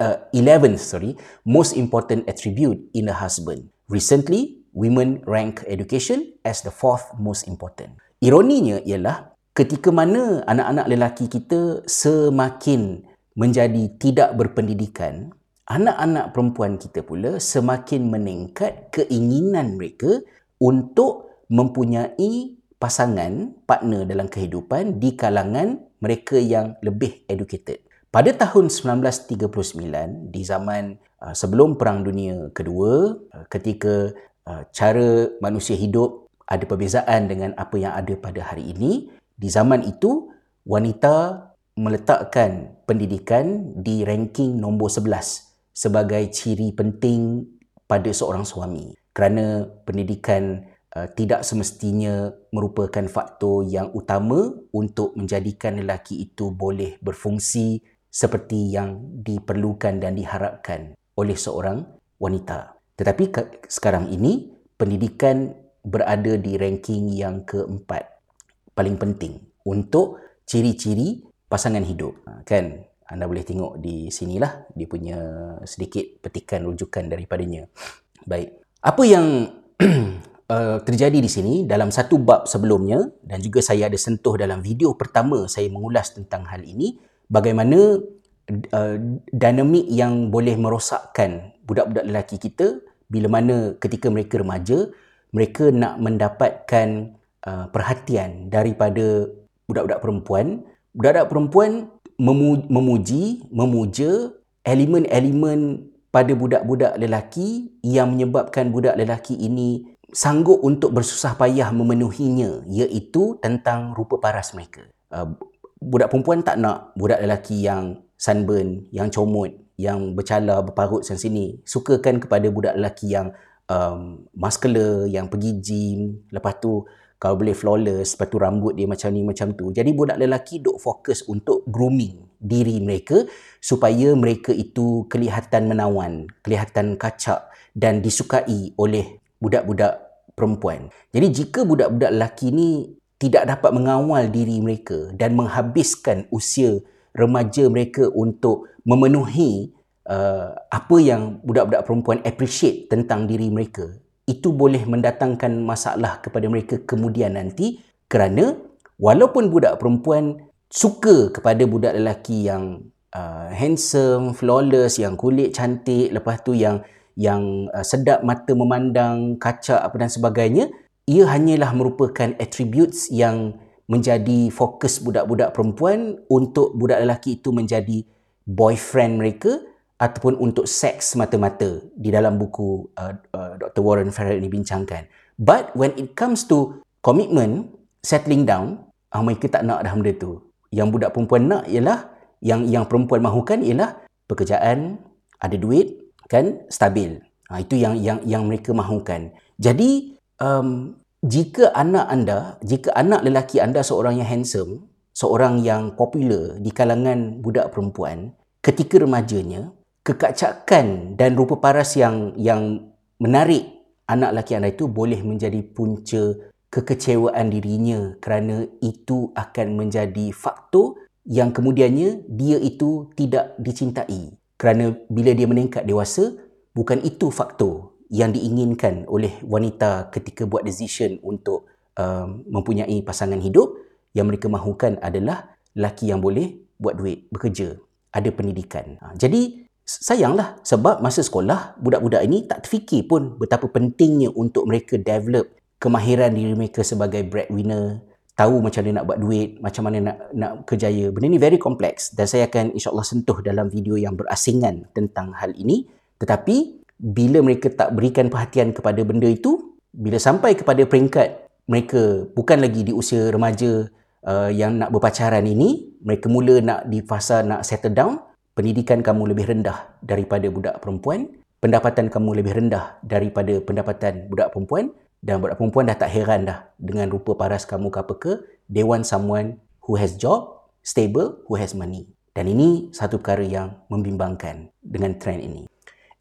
A: uh, 11th sorry, most important attribute in a husband. Recently, women rank education as the fourth most important. Ironinya ialah ketika mana anak-anak lelaki kita semakin menjadi tidak berpendidikan, anak-anak perempuan kita pula semakin meningkat keinginan mereka untuk mempunyai pasangan, partner dalam kehidupan di kalangan mereka yang lebih educated. Pada tahun 1939, di zaman sebelum Perang Dunia Kedua, uh, ketika uh, cara manusia hidup ada perbezaan dengan apa yang ada pada hari ini, di zaman itu wanita meletakkan pendidikan di ranking nombor 11 sebagai ciri penting pada seorang suami. Kerana pendidikan tidak semestinya merupakan faktor yang utama untuk menjadikan lelaki itu boleh berfungsi seperti yang diperlukan dan diharapkan oleh seorang wanita. Tetapi sekarang ini pendidikan berada di ranking yang keempat paling penting untuk ciri-ciri pasangan hidup. Ha, kan? Anda boleh tengok di sinilah dia punya sedikit petikan rujukan daripadanya. Baik. Apa yang uh, *clears throat* terjadi di sini dalam satu bab sebelumnya dan juga saya ada sentuh dalam video pertama saya mengulas tentang hal ini bagaimana uh, dinamik yang boleh merosakkan budak-budak lelaki kita bila mana ketika mereka remaja mereka nak mendapatkan uh, perhatian daripada budak-budak perempuan budak-budak perempuan memu- memuji memuja elemen-elemen pada budak-budak lelaki yang menyebabkan budak lelaki ini sanggup untuk bersusah payah memenuhinya iaitu tentang rupa paras mereka. Uh, budak perempuan tak nak budak lelaki yang sunburn, yang comot, yang bercala, berparut sana sini. Sukakan kepada budak lelaki yang um, muscular, yang pergi gym, lepas tu kalau boleh flawless, lepas tu rambut dia macam ni, macam tu. Jadi budak lelaki duk fokus untuk grooming diri mereka supaya mereka itu kelihatan menawan, kelihatan kacak dan disukai oleh budak-budak perempuan. Jadi jika budak-budak lelaki ni tidak dapat mengawal diri mereka dan menghabiskan usia remaja mereka untuk memenuhi uh, apa yang budak-budak perempuan appreciate tentang diri mereka, itu boleh mendatangkan masalah kepada mereka kemudian nanti kerana walaupun budak perempuan suka kepada budak lelaki yang uh, handsome, flawless, yang kulit cantik, lepas tu yang yang uh, sedap mata memandang, kaca apa dan sebagainya, ia hanyalah merupakan attributes yang menjadi fokus budak-budak perempuan untuk budak lelaki itu menjadi boyfriend mereka ataupun untuk seks mata-mata di dalam buku uh, uh, Dr. Warren Farrell ini bincangkan. But when it comes to commitment, settling down, uh, mereka tak nak dah benda tu. Yang budak perempuan nak ialah yang yang perempuan mahukan ialah pekerjaan, ada duit, kan, stabil. Ha, itu yang yang yang mereka mahukan. Jadi um, jika anak anda, jika anak lelaki anda seorang yang handsome, seorang yang popular di kalangan budak perempuan, ketika remajanya, kekacakan dan rupa paras yang yang menarik anak lelaki anda itu boleh menjadi punca kekecewaan dirinya kerana itu akan menjadi faktor yang kemudiannya dia itu tidak dicintai. Kerana bila dia meningkat dewasa, bukan itu faktor yang diinginkan oleh wanita ketika buat decision untuk um, mempunyai pasangan hidup yang mereka mahukan adalah lelaki yang boleh buat duit, bekerja, ada pendidikan. Ha, jadi sayanglah sebab masa sekolah budak-budak ini tak terfikir pun betapa pentingnya untuk mereka develop kemahiran diri mereka sebagai breadwinner, tahu macam mana nak buat duit, macam mana nak nak kerjaya. Benda ni very complex dan saya akan insya-Allah sentuh dalam video yang berasingan tentang hal ini. Tetapi bila mereka tak berikan perhatian kepada benda itu, bila sampai kepada peringkat mereka bukan lagi di usia remaja uh, yang nak berpacaran ini, mereka mula nak di fasa nak settle down, pendidikan kamu lebih rendah daripada budak perempuan, pendapatan kamu lebih rendah daripada pendapatan budak perempuan dan budak perempuan dah tak heran dah dengan rupa paras kamu ke apa ke, they want someone who has job, stable, who has money. Dan ini satu perkara yang membimbangkan dengan trend ini.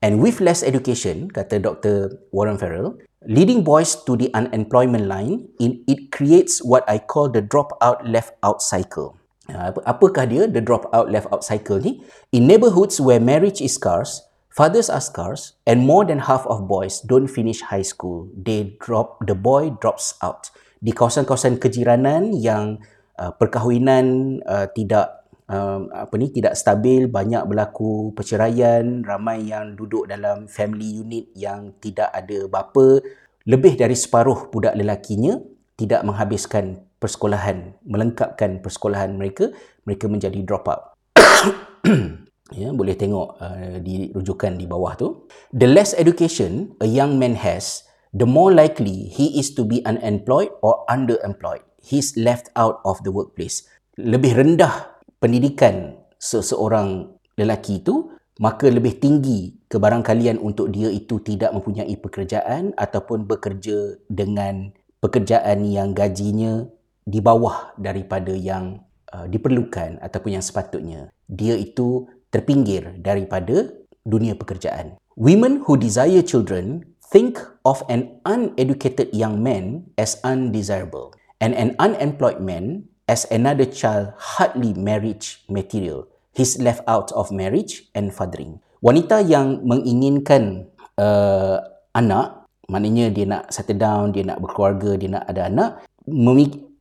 A: And with less education, kata Dr. Warren Farrell, leading boys to the unemployment line, in, it creates what I call the drop-out, left-out cycle. Uh, apakah dia, the drop-out, left-out cycle ni? In neighborhoods where marriage is scarce, fathers are scarce, and more than half of boys don't finish high school. They drop, the boy drops out. Di kawasan-kawasan kejiranan yang uh, perkahwinan uh, tidak um, apa ni tidak stabil banyak berlaku perceraian ramai yang duduk dalam family unit yang tidak ada bapa lebih dari separuh budak lelakinya tidak menghabiskan persekolahan melengkapkan persekolahan mereka mereka menjadi drop out. *coughs* Ya boleh tengok uh, di rujukan di bawah tu. The less education a young man has the more likely he is to be unemployed or underemployed. He's left out of the workplace. Lebih rendah pendidikan seseorang lelaki itu maka lebih tinggi kebarangkalian untuk dia itu tidak mempunyai pekerjaan ataupun bekerja dengan pekerjaan yang gajinya di bawah daripada yang uh, diperlukan ataupun yang sepatutnya. Dia itu terpinggir daripada dunia pekerjaan. Women who desire children think of an uneducated young man as undesirable. And an unemployed man as another child hardly marriage material. He's left out of marriage and fathering. Wanita yang menginginkan uh, anak, maknanya dia nak settle down, dia nak berkeluarga, dia nak ada anak,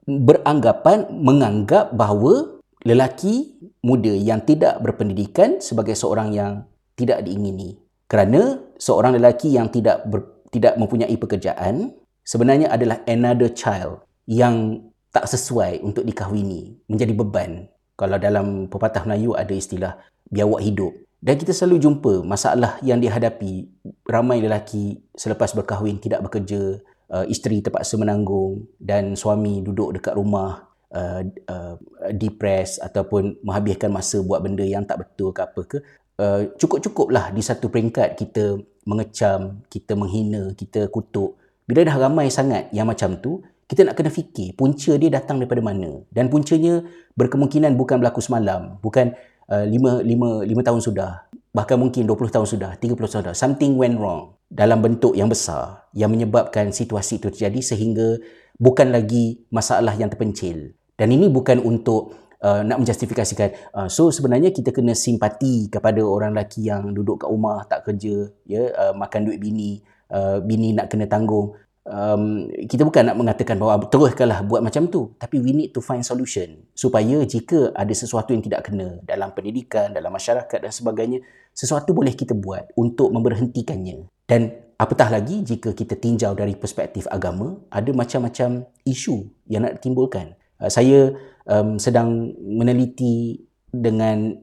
A: beranggapan, menganggap bahawa lelaki muda yang tidak berpendidikan sebagai seorang yang tidak diingini. Kerana seorang lelaki yang tidak ber, tidak mempunyai pekerjaan sebenarnya adalah another child yang tak sesuai untuk dikahwini, menjadi beban. Kalau dalam pepatah Melayu ada istilah biawak hidup. Dan kita selalu jumpa masalah yang dihadapi ramai lelaki selepas berkahwin tidak bekerja, uh, isteri terpaksa menanggung dan suami duduk dekat rumah uh, uh, depressed ataupun menghabiskan masa buat benda yang tak betul ke apa ke. Uh, cukup-cukuplah di satu peringkat kita mengecam, kita menghina, kita kutuk. Bila dah ramai sangat yang macam tu, kita nak kena fikir punca dia datang daripada mana. Dan puncanya berkemungkinan bukan berlaku semalam. Bukan uh, 5, 5, 5 tahun sudah. Bahkan mungkin 20 tahun sudah 30 tahun sudah. Something went wrong dalam bentuk yang besar yang menyebabkan situasi itu terjadi sehingga bukan lagi masalah yang terpencil. Dan ini bukan untuk uh, nak menjustifikasikan uh, so sebenarnya kita kena simpati kepada orang lelaki yang duduk kat rumah tak kerja ya uh, makan duit bini uh, bini nak kena tanggung um, kita bukan nak mengatakan bahawa teruskanlah buat macam tu tapi we need to find solution supaya jika ada sesuatu yang tidak kena dalam pendidikan dalam masyarakat dan sebagainya sesuatu boleh kita buat untuk memberhentikannya. Dan apatah lagi jika kita tinjau dari perspektif agama ada macam-macam isu yang nak timbulkan uh, saya um, sedang meneliti dengan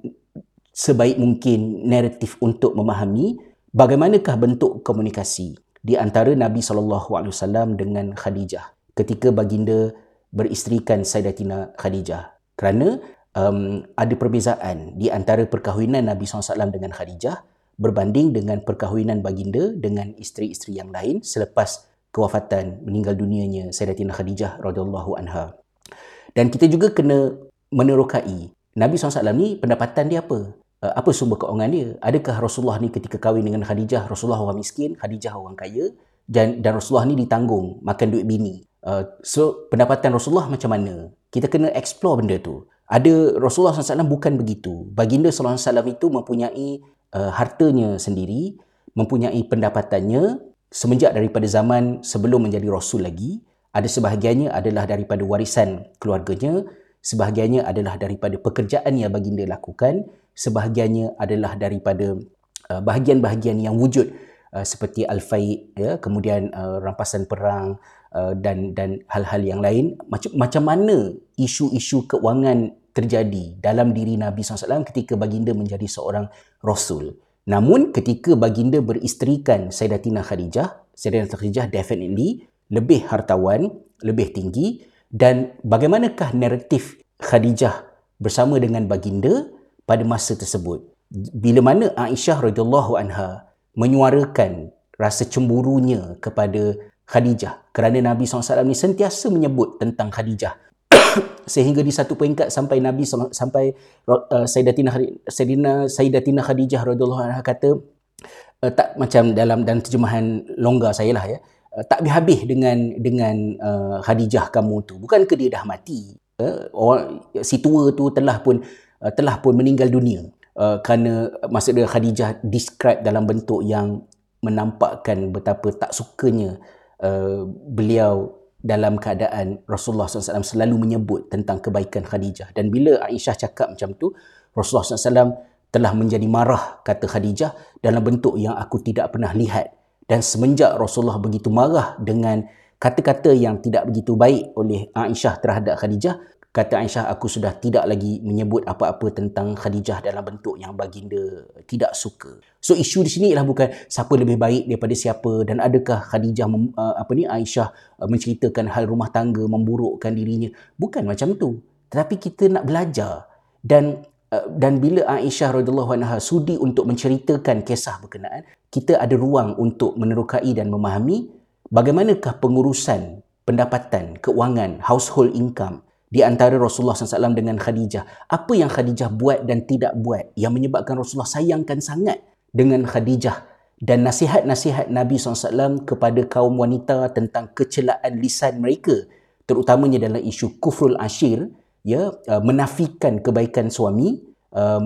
A: sebaik mungkin naratif untuk memahami bagaimanakah bentuk komunikasi di antara Nabi SAW dengan Khadijah ketika baginda beristerikan Sayyidatina Khadijah. Kerana um, ada perbezaan di antara perkahwinan Nabi SAW dengan Khadijah berbanding dengan perkahwinan baginda dengan isteri-isteri yang lain selepas kewafatan meninggal dunianya Sayyidatina Khadijah radhiyallahu anha. Dan kita juga kena menerokai Nabi SAW ni pendapatan dia apa? Uh, apa sumber keuangan dia? Adakah Rasulullah ni ketika kahwin dengan Khadijah, Rasulullah orang miskin, Khadijah orang kaya dan, dan Rasulullah ni ditanggung makan duit bini. Uh, so pendapatan Rasulullah macam mana? Kita kena explore benda tu. Ada Rasulullah SAW bukan begitu. Baginda SAW itu mempunyai uh, hartanya sendiri, mempunyai pendapatannya semenjak daripada zaman sebelum menjadi Rasul lagi. Ada sebahagiannya adalah daripada warisan keluarganya, sebahagiannya adalah daripada pekerjaan yang baginda lakukan, sebahagiannya adalah daripada uh, bahagian-bahagian yang wujud uh, seperti al-faid ya, kemudian uh, rampasan perang dan dan hal-hal yang lain. Macam macam mana isu-isu keuangan terjadi dalam diri Nabi SAW ketika baginda menjadi seorang rasul. Namun ketika baginda beristerikan Sayyidatina Khadijah, Sayyidatina Khadijah definitely lebih hartawan, lebih tinggi dan bagaimanakah naratif Khadijah bersama dengan baginda pada masa tersebut. Bila mana Aisyah radhiyallahu anha menyuarakan rasa cemburunya kepada Khadijah. Kerana Nabi SAW ni sentiasa menyebut tentang Khadijah. *coughs* Sehingga di satu peringkat sampai Nabi sampai uh, Sayyidatina Sayyidina Sayyidatina Khadijah radhiyallahu anha kata uh, tak macam dalam dan terjemahan longgar saya lah ya. Uh, tak habis dengan dengan uh, Khadijah kamu tu. Bukan dia dah mati? Uh, orang si tua tu telah pun uh, telah pun meninggal dunia uh, kerana maksud dia Khadijah describe dalam bentuk yang menampakkan betapa tak sukanya uh, beliau dalam keadaan Rasulullah SAW selalu menyebut tentang kebaikan Khadijah. Dan bila Aisyah cakap macam tu Rasulullah SAW telah menjadi marah kata Khadijah dalam bentuk yang aku tidak pernah lihat. Dan semenjak Rasulullah begitu marah dengan kata-kata yang tidak begitu baik oleh Aisyah terhadap Khadijah, kata Aisyah aku sudah tidak lagi menyebut apa-apa tentang Khadijah dalam bentuk yang baginda tidak suka. So isu di sini ialah bukan siapa lebih baik daripada siapa dan adakah Khadijah uh, apa ni Aisyah uh, menceritakan hal rumah tangga memburukkan dirinya. Bukan macam tu. Tetapi kita nak belajar dan uh, dan bila Aisyah radhiyallahu anha sudi untuk menceritakan kisah berkenaan, kita ada ruang untuk menerokai dan memahami bagaimanakah pengurusan pendapatan, keuangan, household income di antara Rasulullah SAW dengan Khadijah. Apa yang Khadijah buat dan tidak buat yang menyebabkan Rasulullah sayangkan sangat dengan Khadijah dan nasihat-nasihat Nabi SAW kepada kaum wanita tentang kecelaan lisan mereka terutamanya dalam isu kufrul ashir ya uh, menafikan kebaikan suami uh,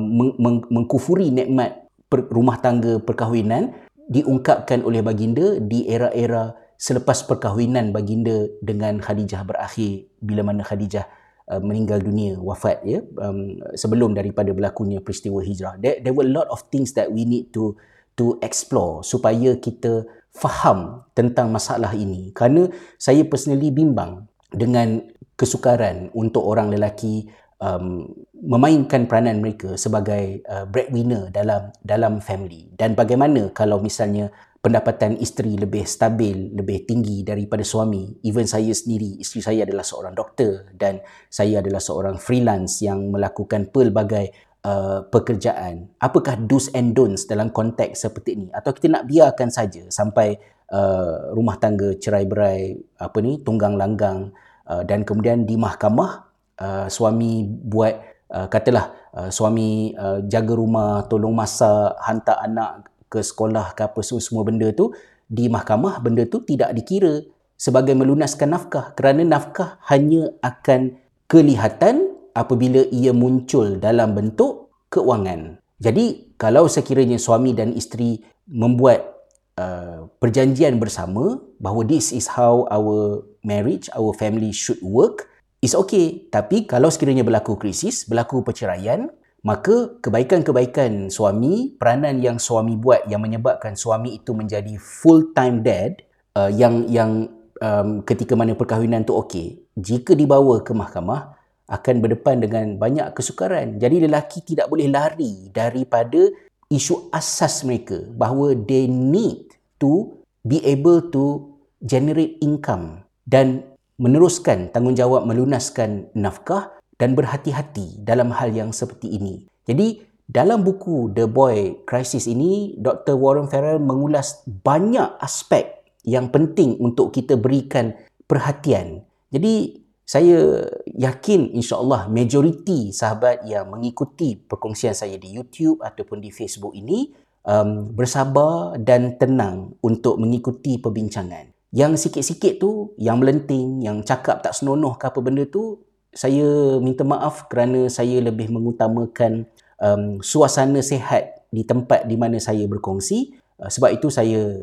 A: mengkufuri nikmat rumah tangga perkahwinan diungkapkan oleh baginda di era-era selepas perkahwinan baginda dengan Khadijah berakhir bila mana Khadijah uh, meninggal dunia wafat ya um, sebelum daripada berlakunya peristiwa hijrah. There, there were a lot of things that we need to to explore supaya kita faham tentang masalah ini. Kerana saya personally bimbang dengan kesukaran untuk orang lelaki um, memainkan peranan mereka sebagai uh, breadwinner dalam dalam family. Dan bagaimana kalau misalnya pendapatan isteri lebih stabil, lebih tinggi daripada suami. Even saya sendiri, isteri saya adalah seorang doktor dan saya adalah seorang freelance yang melakukan pelbagai uh, pekerjaan. Apakah do's and don'ts dalam konteks seperti ini? Atau kita nak biarkan saja sampai uh, rumah tangga cerai-berai, apa ni, tunggang langgang uh, dan kemudian di mahkamah uh, suami buat uh, katalah uh, suami uh, jaga rumah tolong masak hantar anak ke sekolah ke apa semua, semua benda tu di mahkamah benda tu tidak dikira sebagai melunaskan nafkah kerana nafkah hanya akan kelihatan apabila ia muncul dalam bentuk keuangan. Jadi kalau sekiranya suami dan isteri membuat uh, perjanjian bersama bahawa this is how our marriage, our family should work, is okay. Tapi kalau sekiranya berlaku krisis, berlaku perceraian, maka kebaikan-kebaikan suami, peranan yang suami buat yang menyebabkan suami itu menjadi full-time dad, uh, yang yang um, ketika mana perkahwinan tu okey, jika dibawa ke mahkamah, akan berdepan dengan banyak kesukaran. Jadi lelaki tidak boleh lari daripada isu asas mereka bahawa they need to be able to generate income dan meneruskan tanggungjawab melunaskan nafkah dan berhati-hati dalam hal yang seperti ini. Jadi dalam buku The Boy Crisis ini, Dr. Warren Farrell mengulas banyak aspek yang penting untuk kita berikan perhatian. Jadi saya yakin insya-Allah majoriti sahabat yang mengikuti perkongsian saya di YouTube ataupun di Facebook ini um, bersabar dan tenang untuk mengikuti perbincangan. Yang sikit-sikit tu, yang melenting, yang cakap tak senonoh ke apa benda tu, saya minta maaf kerana saya lebih mengutamakan um, suasana sehat di tempat di mana saya berkongsi. Uh, sebab itu saya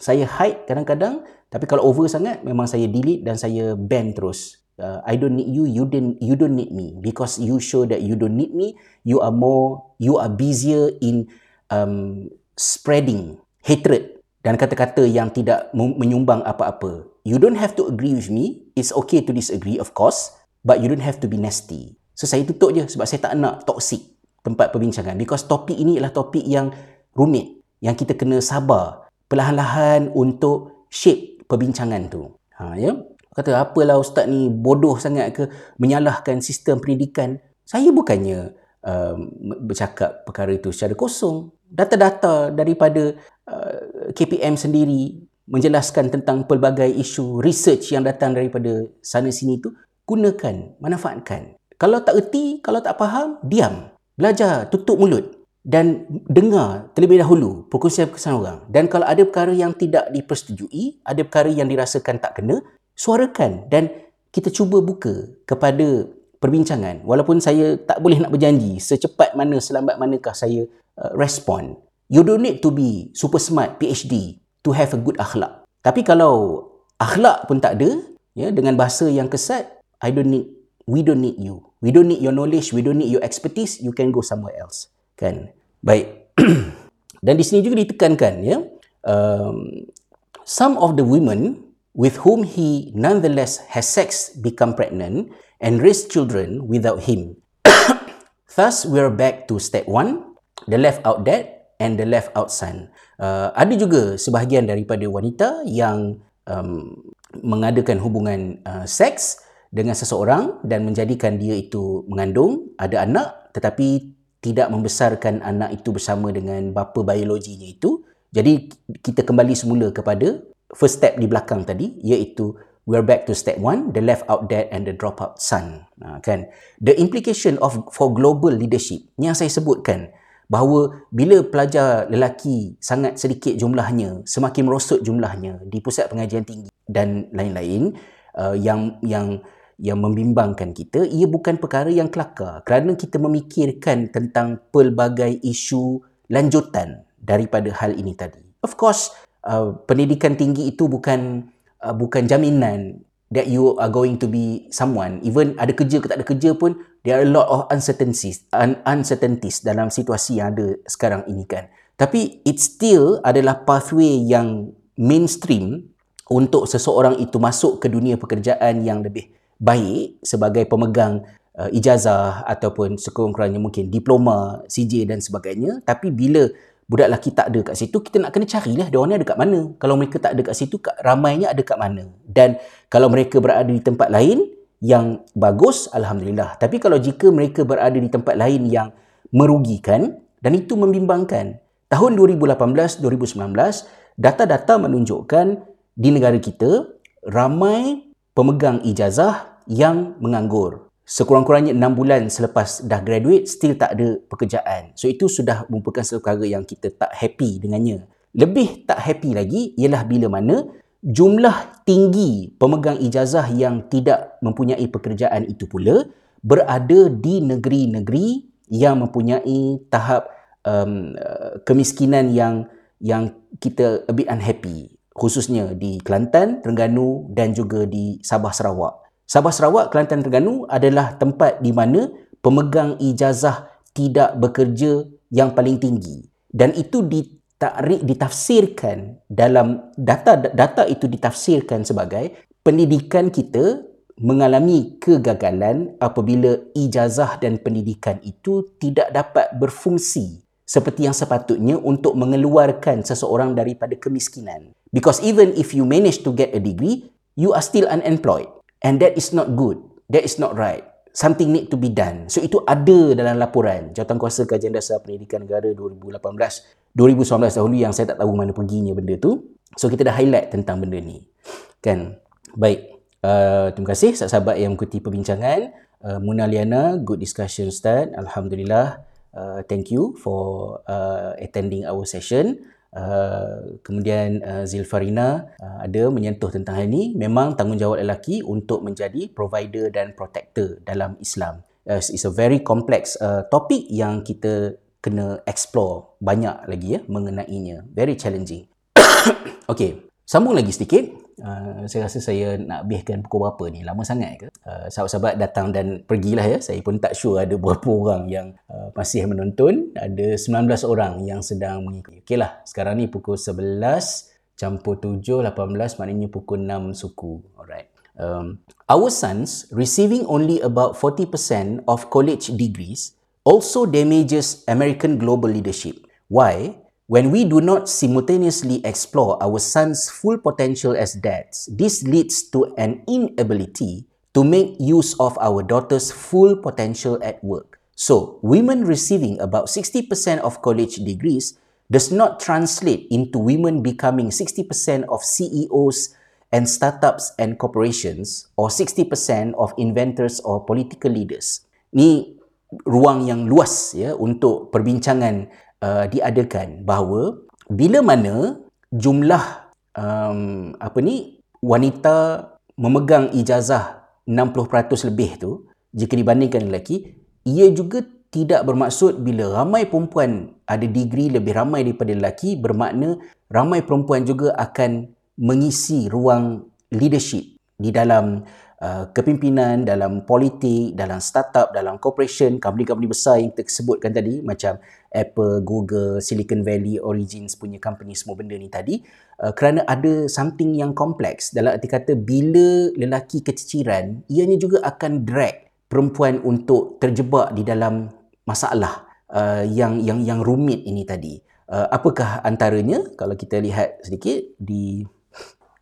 A: saya hide kadang-kadang tapi kalau over sangat memang saya delete dan saya ban terus. Uh, I don't need you, you don't you don't need me because you show that you don't need me. You are more you are busier in um, spreading hatred dan kata-kata yang tidak menyumbang apa-apa. You don't have to agree with me. It's okay to disagree, of course. But you don't have to be nasty. So, saya tutup je sebab saya tak nak toxic tempat perbincangan. Because topik ini adalah topik yang rumit. Yang kita kena sabar. Perlahan-lahan untuk shape perbincangan tu. Ha, ya? Kata, apalah ustaz ni bodoh sangat ke menyalahkan sistem pendidikan. Saya bukannya um, bercakap perkara itu secara kosong data-data daripada uh, KPM sendiri menjelaskan tentang pelbagai isu research yang datang daripada sana sini tu gunakan, manfaatkan. Kalau tak erti, kalau tak faham, diam. Belajar, tutup mulut dan dengar terlebih dahulu perkongsian-perkongsian orang. Dan kalau ada perkara yang tidak dipersetujui, ada perkara yang dirasakan tak kena, suarakan dan kita cuba buka kepada perbincangan. Walaupun saya tak boleh nak berjanji secepat mana, selambat manakah saya uh, respond. You don't need to be super smart PhD to have a good akhlak. Tapi kalau akhlak pun tak ada, ya dengan bahasa yang kesat, I don't need we don't need you. We don't need your knowledge, we don't need your expertise, you can go somewhere else. Kan? Baik. *clears throat* Dan di sini juga ditekankan ya, um, some of the women with whom he nonetheless has sex become pregnant and raise children without him. *coughs* Thus, we are back to step one, the left out dad and the left out son. Uh, ada juga sebahagian daripada wanita yang um, mengadakan hubungan uh, seks dengan seseorang dan menjadikan dia itu mengandung, ada anak tetapi tidak membesarkan anak itu bersama dengan bapa biologinya itu. Jadi kita kembali semula kepada first step di belakang tadi iaitu we're back to step one, the left out dad and the drop out son. Ha, kan? The implication of for global leadership yang saya sebutkan bahawa bila pelajar lelaki sangat sedikit jumlahnya, semakin merosot jumlahnya di pusat pengajian tinggi dan lain-lain uh, yang yang yang membimbangkan kita, ia bukan perkara yang kelakar kerana kita memikirkan tentang pelbagai isu lanjutan daripada hal ini tadi. Of course, uh, pendidikan tinggi itu bukan uh, bukan jaminan that you are going to be someone even ada kerja ke tak ada kerja pun there are a lot of uncertainties un- uncertainties dalam situasi yang ada sekarang ini kan tapi it still adalah pathway yang mainstream untuk seseorang itu masuk ke dunia pekerjaan yang lebih baik sebagai pemegang uh, ijazah ataupun sekurang-kurangnya mungkin diploma CJ dan sebagainya tapi bila budak lelaki tak ada kat situ, kita nak kena carilah dia orang ada kat mana. Kalau mereka tak ada kat situ, ramainya ada kat mana. Dan kalau mereka berada di tempat lain yang bagus, Alhamdulillah. Tapi kalau jika mereka berada di tempat lain yang merugikan dan itu membimbangkan. Tahun 2018-2019, data-data menunjukkan di negara kita ramai pemegang ijazah yang menganggur sekurang-kurangnya 6 bulan selepas dah graduate still tak ada pekerjaan. So itu sudah merupakan satu perkara yang kita tak happy dengannya. Lebih tak happy lagi ialah bila mana jumlah tinggi pemegang ijazah yang tidak mempunyai pekerjaan itu pula berada di negeri-negeri yang mempunyai tahap um, kemiskinan yang yang kita a bit unhappy khususnya di Kelantan, Terengganu dan juga di Sabah Sarawak. Sabah Sarawak, Kelantan Terengganu adalah tempat di mana pemegang ijazah tidak bekerja yang paling tinggi. Dan itu ditarik, ditafsirkan dalam data data itu ditafsirkan sebagai pendidikan kita mengalami kegagalan apabila ijazah dan pendidikan itu tidak dapat berfungsi seperti yang sepatutnya untuk mengeluarkan seseorang daripada kemiskinan. Because even if you manage to get a degree, you are still unemployed. And that is not good. That is not right. something need to be done. So itu ada dalam laporan Jawatankuasa Kajian Dasar Pendidikan Negara 2018 2019 dahulu yang saya tak tahu mana perginya benda tu. So kita dah highlight tentang benda ni. Kan? Baik. Uh, terima kasih sahabat-sahabat yang mengikuti perbincangan. Uh, Muna Liana, good discussion Ustaz. Alhamdulillah. Uh, thank you for uh, attending our session. Uh, kemudian uh, Zilfarina uh, ada menyentuh tentang hal ini. Memang tanggungjawab lelaki untuk menjadi provider dan protector dalam Islam. Uh, it's a very complex uh, topik yang kita kena explore banyak lagi ya mengenainya. Very challenging. *coughs* Okay sambung lagi sedikit Uh, saya rasa saya nak habiskan pukul berapa ni? Lama sangat ke? Uh, sahabat-sahabat datang dan pergilah ya. Saya pun tak sure ada berapa *laughs* orang yang uh, masih menonton. Ada 19 orang yang sedang mengikuti. Okeylah sekarang ni pukul 11 campur 7 18 maknanya pukul 6 suku. Alright. Um, our sons receiving only about 40% of college degrees also damages American global leadership. Why When we do not simultaneously explore our son's full potential as dads, this leads to an inability to make use of our daughter's full potential at work. So, women receiving about 60% of college degrees does not translate into women becoming 60% of CEOs and startups and corporations or 60% of inventors or political leaders. Ni ruang yang luas ya untuk perbincangan uh, diadakan bahawa bila mana jumlah um, apa ni wanita memegang ijazah 60% lebih tu jika dibandingkan lelaki ia juga tidak bermaksud bila ramai perempuan ada degree lebih ramai daripada lelaki bermakna ramai perempuan juga akan mengisi ruang leadership di dalam Uh, kepimpinan dalam politik, dalam startup, dalam corporation, company-company besar yang kita sebutkan tadi macam Apple, Google, Silicon Valley, Origins punya company semua benda ni tadi uh, kerana ada something yang kompleks dalam arti kata bila lelaki keciciran ianya juga akan drag perempuan untuk terjebak di dalam masalah uh, yang yang yang rumit ini tadi. Uh, apakah antaranya kalau kita lihat sedikit di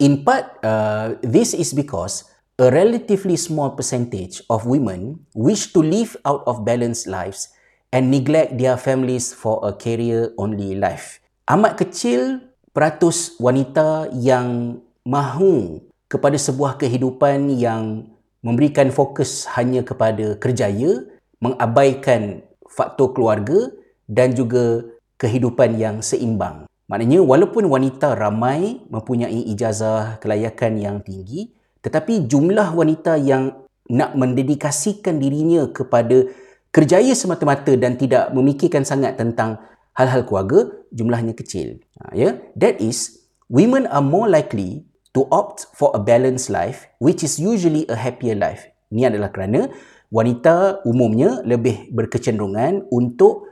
A: in part uh, this is because a relatively small percentage of women wish to live out of balanced lives and neglect their families for a career-only life. Amat kecil peratus wanita yang mahu kepada sebuah kehidupan yang memberikan fokus hanya kepada kerjaya, mengabaikan faktor keluarga dan juga kehidupan yang seimbang. Maknanya walaupun wanita ramai mempunyai ijazah kelayakan yang tinggi, tetapi jumlah wanita yang nak mendedikasikan dirinya kepada kerjaya semata-mata dan tidak memikirkan sangat tentang hal-hal keluarga, jumlahnya kecil. Ha, yeah? That is, women are more likely to opt for a balanced life, which is usually a happier life. Ini adalah kerana wanita umumnya lebih berkecenderungan untuk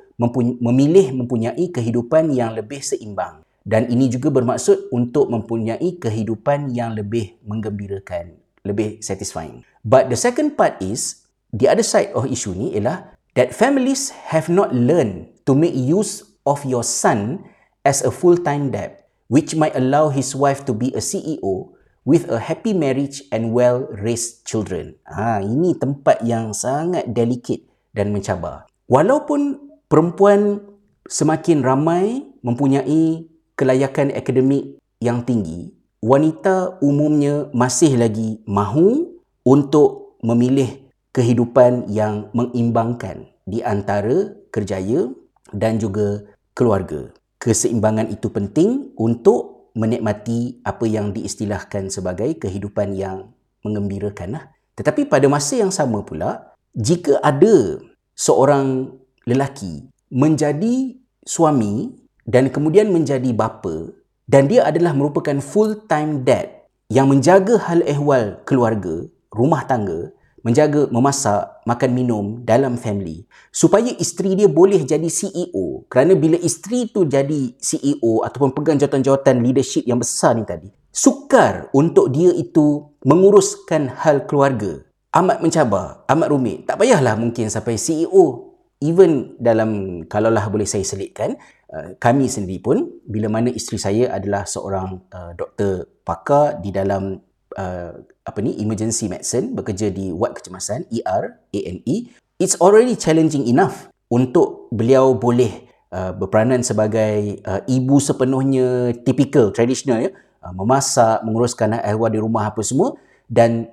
A: memilih mempunyai kehidupan yang lebih seimbang dan ini juga bermaksud untuk mempunyai kehidupan yang lebih menggembirakan, lebih satisfying. But the second part is, the other side of issue ni ialah that families have not learned to make use of your son as a full-time dad, which might allow his wife to be a CEO with a happy marriage and well-raised children. Ha, ini tempat yang sangat delicate dan mencabar. Walaupun perempuan semakin ramai mempunyai kelayakan akademik yang tinggi, wanita umumnya masih lagi mahu untuk memilih kehidupan yang mengimbangkan di antara kerjaya dan juga keluarga. Keseimbangan itu penting untuk menikmati apa yang diistilahkan sebagai kehidupan yang mengembirakan. Tetapi pada masa yang sama pula, jika ada seorang lelaki menjadi suami dan kemudian menjadi bapa. Dan dia adalah merupakan full time dad yang menjaga hal ehwal keluarga, rumah tangga, menjaga memasak, makan minum dalam family. Supaya isteri dia boleh jadi CEO kerana bila isteri tu jadi CEO ataupun pegang jawatan-jawatan leadership yang besar ni tadi sukar untuk dia itu menguruskan hal keluarga. Amat mencabar, amat rumit. Tak payahlah mungkin sampai CEO even dalam kalaulah boleh saya selitkan Uh, kami sendiri pun bila mana isteri saya adalah seorang uh, doktor pakar di dalam uh, apa ni emergency medicine bekerja di ward kecemasan ER ANE it's already challenging enough untuk beliau boleh uh, berperanan sebagai uh, ibu sepenuhnya typical traditional ya uh, memasak menguruskan ehwal di rumah apa semua dan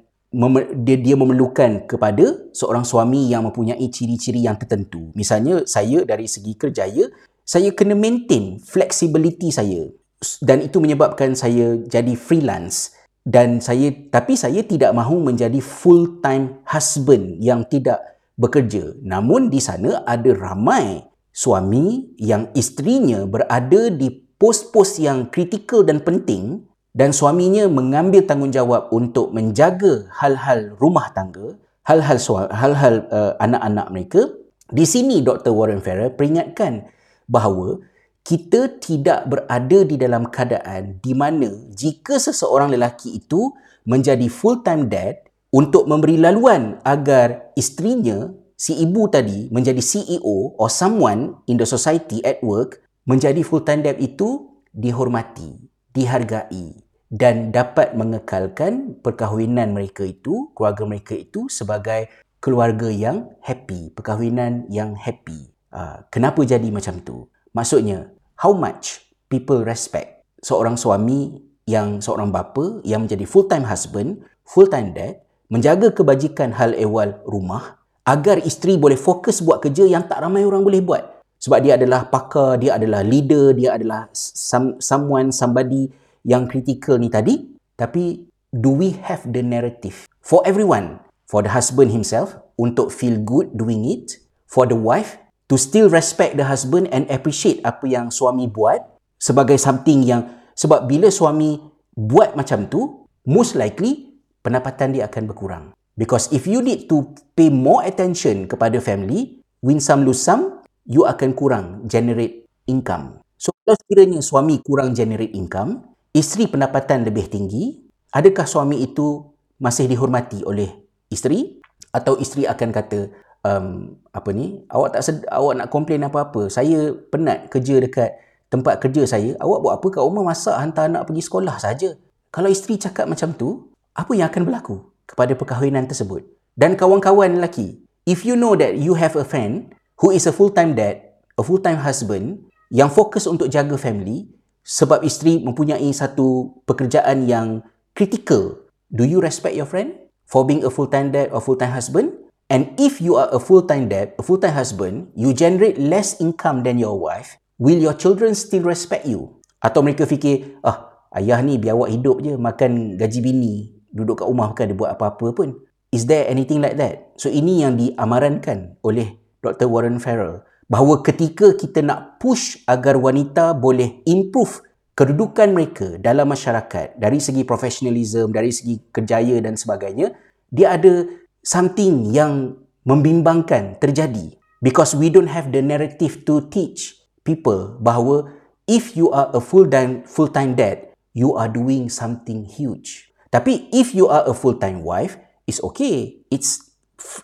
A: dia, dia memerlukan kepada seorang suami yang mempunyai ciri-ciri yang tertentu. Misalnya saya dari segi kerjaya, saya kena maintain flexibility saya. Dan itu menyebabkan saya jadi freelance. Dan saya tapi saya tidak mahu menjadi full time husband yang tidak bekerja. Namun di sana ada ramai suami yang isterinya berada di pos-pos yang kritikal dan penting. Dan suaminya mengambil tanggungjawab untuk menjaga hal-hal rumah tangga hal-hal hal-hal uh, anak-anak mereka. Di sini Dr Warren Farrell peringatkan bahawa kita tidak berada di dalam keadaan di mana jika seseorang lelaki itu menjadi full time dad untuk memberi laluan agar isterinya si ibu tadi menjadi CEO or someone in the society at work menjadi full time dad itu dihormati, dihargai dan dapat mengekalkan perkahwinan mereka itu, keluarga mereka itu sebagai keluarga yang happy, perkahwinan yang happy. Uh, kenapa jadi macam tu? Maksudnya, how much people respect seorang suami yang seorang bapa yang menjadi full time husband, full time dad, menjaga kebajikan hal ehwal rumah agar isteri boleh fokus buat kerja yang tak ramai orang boleh buat. Sebab dia adalah pakar, dia adalah leader, dia adalah some, someone, somebody yang critical ni tadi. Tapi do we have the narrative for everyone? For the husband himself untuk feel good doing it. For the wife to still respect the husband and appreciate apa yang suami buat sebagai something yang sebab bila suami buat macam tu most likely pendapatan dia akan berkurang. Because if you need to pay more attention kepada family win some lose some you akan kurang generate income. So kalau sekiranya suami kurang generate income isteri pendapatan lebih tinggi adakah suami itu masih dihormati oleh isteri? Atau isteri akan kata um, apa ni awak tak sed- awak nak komplain apa-apa. Saya penat kerja dekat tempat kerja saya awak buat apa kat rumah? Masak hantar anak pergi sekolah saja. Kalau isteri cakap macam tu apa yang akan berlaku kepada perkahwinan tersebut? Dan kawan-kawan lelaki if you know that you have a friend who is a full time dad a full time husband yang fokus untuk jaga family sebab isteri mempunyai satu pekerjaan yang critical do you respect your friend for being a full time dad or full time husband And if you are a full-time dad, a full-time husband, you generate less income than your wife, will your children still respect you? Atau mereka fikir, ah, ayah ni biar awak hidup je, makan gaji bini, duduk kat rumah bukan dia buat apa-apa pun. Is there anything like that? So ini yang diamarankan oleh Dr. Warren Farrell. Bahawa ketika kita nak push agar wanita boleh improve kedudukan mereka dalam masyarakat dari segi professionalism, dari segi kerjaya dan sebagainya, dia ada something yang membimbangkan terjadi because we don't have the narrative to teach people bahawa if you are a full time full time dad you are doing something huge. Tapi if you are a full time wife it's okay. It's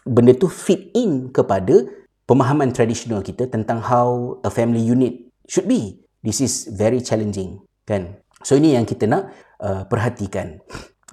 A: benda tu fit in kepada pemahaman tradisional kita tentang how a family unit should be. This is very challenging kan? So ini yang kita nak uh, perhatikan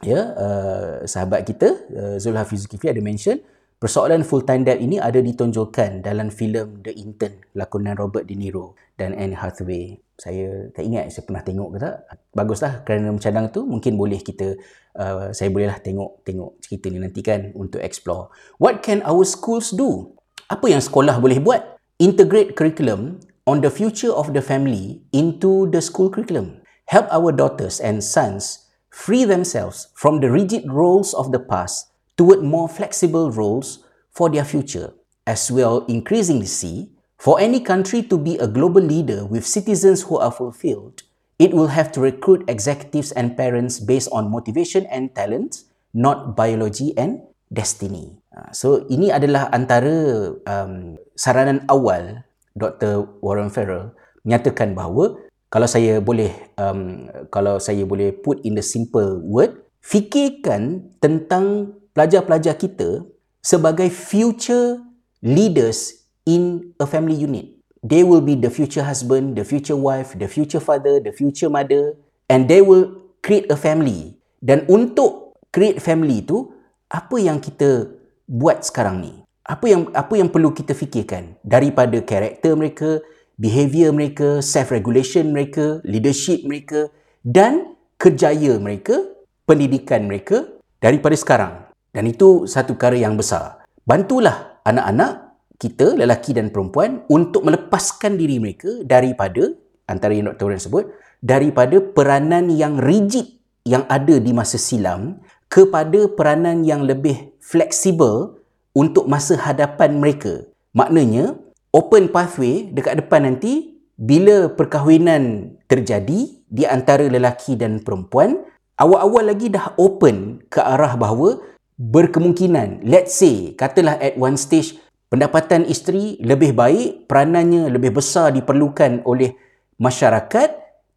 A: ya uh, sahabat kita uh, Zulha Zulkifli ada mention persoalan full time dad ini ada ditonjolkan dalam filem The Intern lakonan Robert De Niro dan Anne Hathaway. Saya tak ingat saya pernah tengok ke tak? Baguslah kerana mencadang tu mungkin boleh kita uh, saya bolehlah tengok tengok cerita ni nanti kan untuk explore. What can our schools do? Apa yang sekolah boleh buat? Integrate curriculum on the future of the family into the school curriculum. Help our daughters and sons free themselves from the rigid roles of the past toward more flexible roles for their future, as well increasingly see for any country to be a global leader with citizens who are fulfilled, it will have to recruit executives and parents based on motivation and talent, not biology and destiny. Ah, so ini adalah antara um, saranan awal Dr. Warren Farrell menyatakan bahawa kalau saya boleh um, kalau saya boleh put in the simple word fikirkan tentang pelajar-pelajar kita sebagai future leaders in a family unit. They will be the future husband the future wife the future father the future mother and they will create a family. Dan untuk create family tu apa yang kita buat sekarang ni? Apa yang apa yang perlu kita fikirkan daripada karakter mereka behavior mereka self regulation mereka leadership mereka dan kerjaya mereka pendidikan mereka daripada sekarang dan itu satu perkara yang besar bantulah anak-anak kita lelaki dan perempuan untuk melepaskan diri mereka daripada antara yang Dr. Warren sebut daripada peranan yang rigid yang ada di masa silam kepada peranan yang lebih fleksibel untuk masa hadapan mereka. Maknanya, open pathway dekat depan nanti, bila perkahwinan terjadi di antara lelaki dan perempuan, awal-awal lagi dah open ke arah bahawa berkemungkinan, let's say, katalah at one stage, pendapatan isteri lebih baik, peranannya lebih besar diperlukan oleh masyarakat,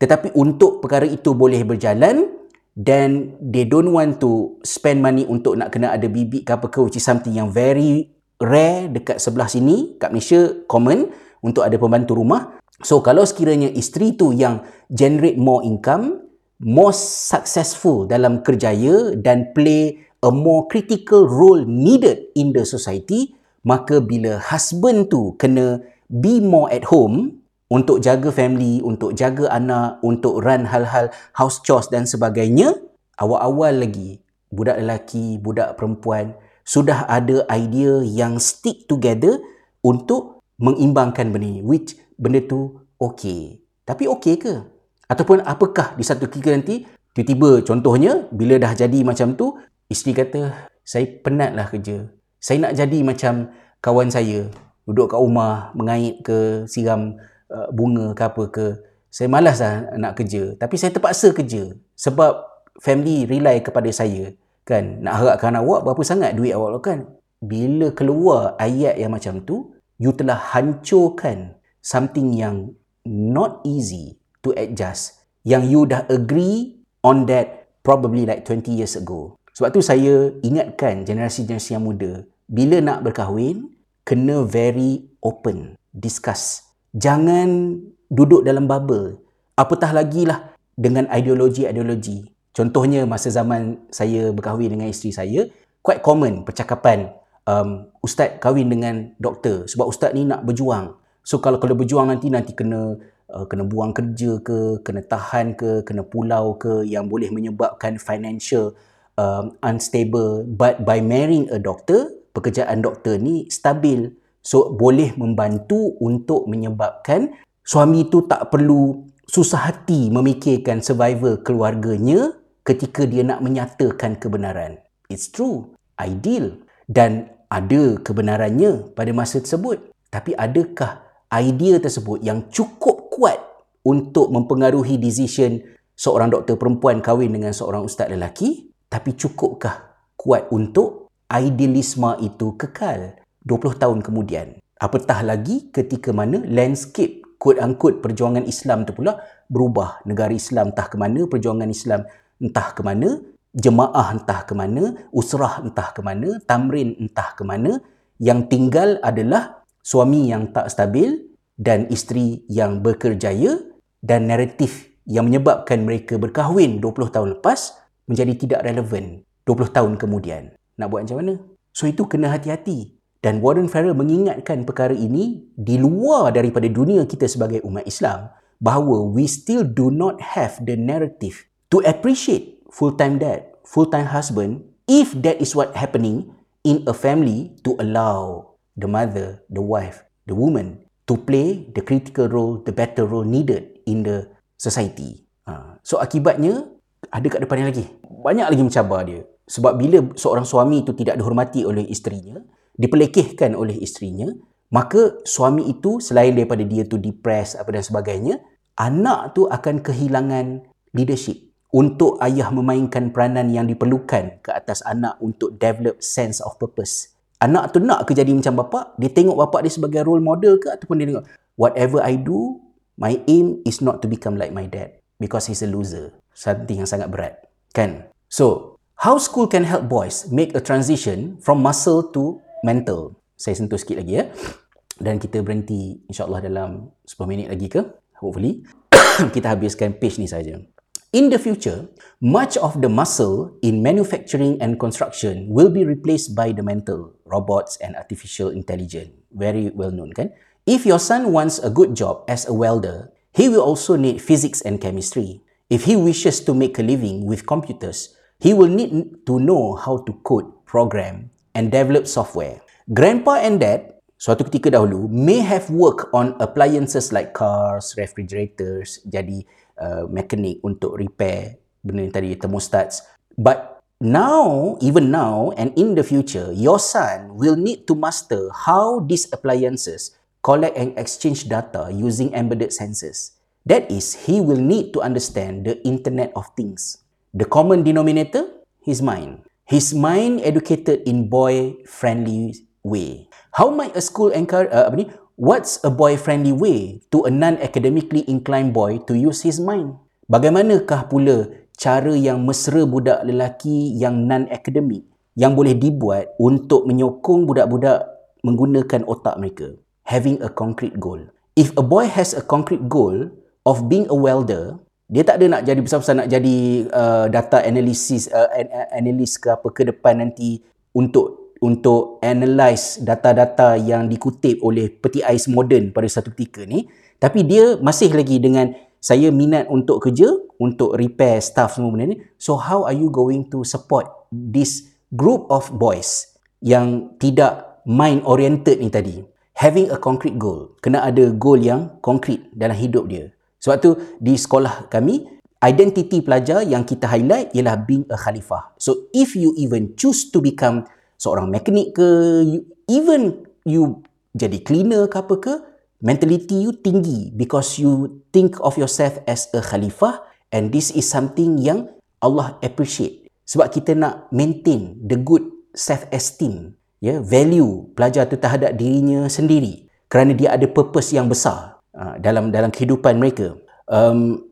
A: tetapi untuk perkara itu boleh berjalan, then they don't want to spend money untuk nak kena ada bibik ke apa ke which is something yang very rare dekat sebelah sini kat Malaysia common untuk ada pembantu rumah. So kalau sekiranya isteri tu yang generate more income more successful dalam kerjaya dan play a more critical role needed in the society maka bila husband tu kena be more at home untuk jaga family, untuk jaga anak, untuk run hal-hal house chores dan sebagainya, awal-awal lagi budak lelaki, budak perempuan sudah ada idea yang stick together untuk mengimbangkan benda ni. Which benda tu okey. Tapi okey ke? Ataupun apakah di satu ketika nanti, tiba-tiba contohnya, bila dah jadi macam tu, isteri kata, saya penatlah kerja. Saya nak jadi macam kawan saya, duduk kat rumah, mengait ke, siram Uh, bunga ke apa ke saya malas lah nak kerja tapi saya terpaksa kerja sebab family rely kepada saya kan nak harapkan awak berapa sangat duit awak kan bila keluar ayat yang macam tu you telah hancurkan something yang not easy to adjust yang you dah agree on that probably like 20 years ago sebab tu saya ingatkan generasi-generasi yang muda bila nak berkahwin kena very open discuss jangan duduk dalam bubble. Apatah lagi lah dengan ideologi-ideologi. Contohnya masa zaman saya berkahwin dengan isteri saya, quite common percakapan um, ustaz kahwin dengan doktor sebab ustaz ni nak berjuang. So kalau kalau berjuang nanti nanti kena uh, kena buang kerja ke, kena tahan ke, kena pulau ke yang boleh menyebabkan financial um, unstable. But by marrying a doctor, pekerjaan doktor ni stabil. So boleh membantu untuk menyebabkan suami tu tak perlu susah hati memikirkan survival keluarganya ketika dia nak menyatakan kebenaran. It's true, ideal dan ada kebenarannya pada masa tersebut. Tapi adakah idea tersebut yang cukup kuat untuk mempengaruhi decision seorang doktor perempuan kahwin dengan seorang ustaz lelaki? Tapi cukupkah kuat untuk idealisme itu kekal? 20 tahun kemudian. Apatah lagi ketika mana landscape quote-unquote perjuangan Islam tu pula berubah. Negara Islam entah ke mana, perjuangan Islam entah ke mana, jemaah entah ke mana, usrah entah ke mana, tamrin entah ke mana. Yang tinggal adalah suami yang tak stabil dan isteri yang berkerjaya dan naratif yang menyebabkan mereka berkahwin 20 tahun lepas menjadi tidak relevan 20 tahun kemudian. Nak buat macam mana? So itu kena hati-hati. Dan Warren Farrell mengingatkan perkara ini di luar daripada dunia kita sebagai umat Islam bahawa we still do not have the narrative to appreciate full-time dad, full-time husband if that is what happening in a family to allow the mother, the wife, the woman to play the critical role, the better role needed in the society. Ha. So akibatnya ada kat depannya lagi. Banyak lagi mencabar dia. Sebab bila seorang suami itu tidak dihormati oleh isterinya, dipelekehkan oleh isterinya, maka suami itu selain daripada dia tu depres apa dan sebagainya, anak tu akan kehilangan leadership untuk ayah memainkan peranan yang diperlukan ke atas anak untuk develop sense of purpose. Anak tu nak ke jadi macam bapa, dia tengok bapa dia sebagai role model ke ataupun dia tengok whatever I do, my aim is not to become like my dad because he's a loser. Something yang sangat berat. Kan? So, how school can help boys make a transition from muscle to mental. Saya sentuh sikit lagi ya. Dan kita berhenti insyaAllah dalam 10 minit lagi ke? Hopefully. *coughs* kita habiskan page ni saja. In the future, much of the muscle in manufacturing and construction will be replaced by the mental, robots and artificial intelligence. Very well known, kan? If your son wants a good job as a welder, he will also need physics and chemistry. If he wishes to make a living with computers, he will need to know how to code, program and develop software. Grandpa and dad suatu ketika dahulu may have work on appliances like cars, refrigerators, jadi uh, mekanik untuk repair benda yang tadi thermostats. But now, even now and in the future, your son will need to master how these appliances collect and exchange data using embedded sensors. That is, he will need to understand the Internet of Things. The common denominator, his mind. His mind educated in boy-friendly way. How might a school encourage, uh, what's a boy-friendly way to a non-academically inclined boy to use his mind? Bagaimanakah pula cara yang mesra budak lelaki yang non-academic yang boleh dibuat untuk menyokong budak-budak menggunakan otak mereka? Having a concrete goal. If a boy has a concrete goal of being a welder, dia tak ada nak jadi besar-besar nak jadi uh, data analysis uh, analyst ke apa ke depan nanti untuk untuk analyze data-data yang dikutip oleh peti ais moden pada satu ketika ni. Tapi dia masih lagi dengan saya minat untuk kerja untuk repair staff semua benda ni. So how are you going to support this group of boys yang tidak mind oriented ni tadi? Having a concrete goal. Kena ada goal yang konkret dalam hidup dia. Sebab tu di sekolah kami identiti pelajar yang kita highlight ialah being a khalifah. So if you even choose to become seorang mekanik ke you, even you jadi cleaner ke apa ke mentality you tinggi because you think of yourself as a khalifah and this is something yang Allah appreciate. Sebab kita nak maintain the good self esteem ya yeah, value pelajar tu terhadap dirinya sendiri kerana dia ada purpose yang besar uh, dalam dalam kehidupan mereka. Um,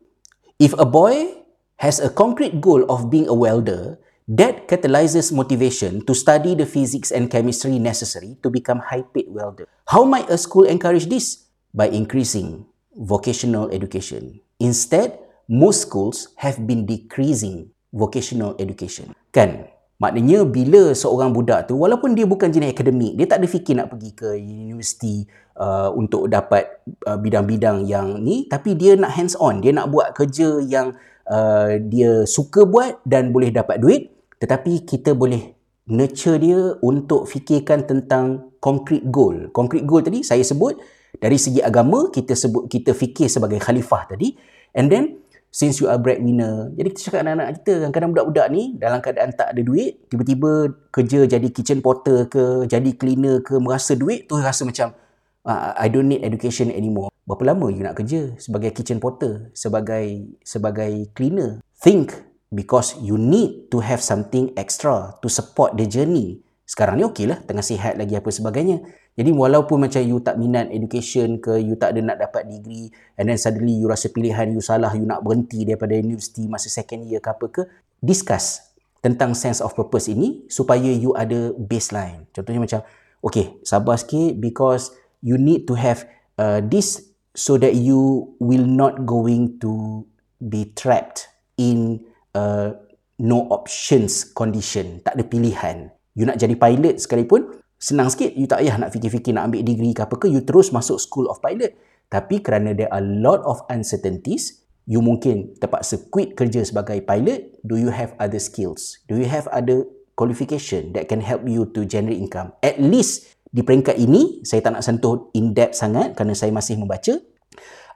A: if a boy has a concrete goal of being a welder That catalyzes motivation to study the physics and chemistry necessary to become high-paid welder. How might a school encourage this? By increasing vocational education. Instead, most schools have been decreasing vocational education. Kan? Maknanya bila seorang budak tu walaupun dia bukan jenis akademik, dia tak ada fikir nak pergi ke universiti uh, untuk dapat uh, bidang-bidang yang ni, tapi dia nak hands on, dia nak buat kerja yang uh, dia suka buat dan boleh dapat duit, tetapi kita boleh nurture dia untuk fikirkan tentang concrete goal. Concrete goal tadi saya sebut dari segi agama kita sebut kita fikir sebagai khalifah tadi. And then since you are breadwinner jadi kita cakap anak-anak kita kadang-kadang budak-budak ni dalam keadaan tak ada duit tiba-tiba kerja jadi kitchen porter ke jadi cleaner ke merasa duit tu rasa macam uh, I don't need education anymore. Berapa lama you nak kerja sebagai kitchen porter sebagai sebagai cleaner? Think because you need to have something extra to support the journey. Sekarang ni okey lah, tengah sihat lagi apa sebagainya. Jadi walaupun macam you tak minat education ke, you tak ada nak dapat degree and then suddenly you rasa pilihan you salah, you nak berhenti daripada universiti masa second year ke apa ke, discuss tentang sense of purpose ini supaya you ada baseline. Contohnya macam, okay, sabar sikit because you need to have uh, this so that you will not going to be trapped in uh, no options condition, tak ada pilihan. You nak jadi pilot sekalipun, senang sikit. You tak payah nak fikir-fikir nak ambil degree ke apa ke, you terus masuk school of pilot. Tapi kerana there are lot of uncertainties, you mungkin terpaksa quit kerja sebagai pilot. Do you have other skills? Do you have other qualification that can help you to generate income? At least di peringkat ini, saya tak nak sentuh in depth sangat kerana saya masih membaca.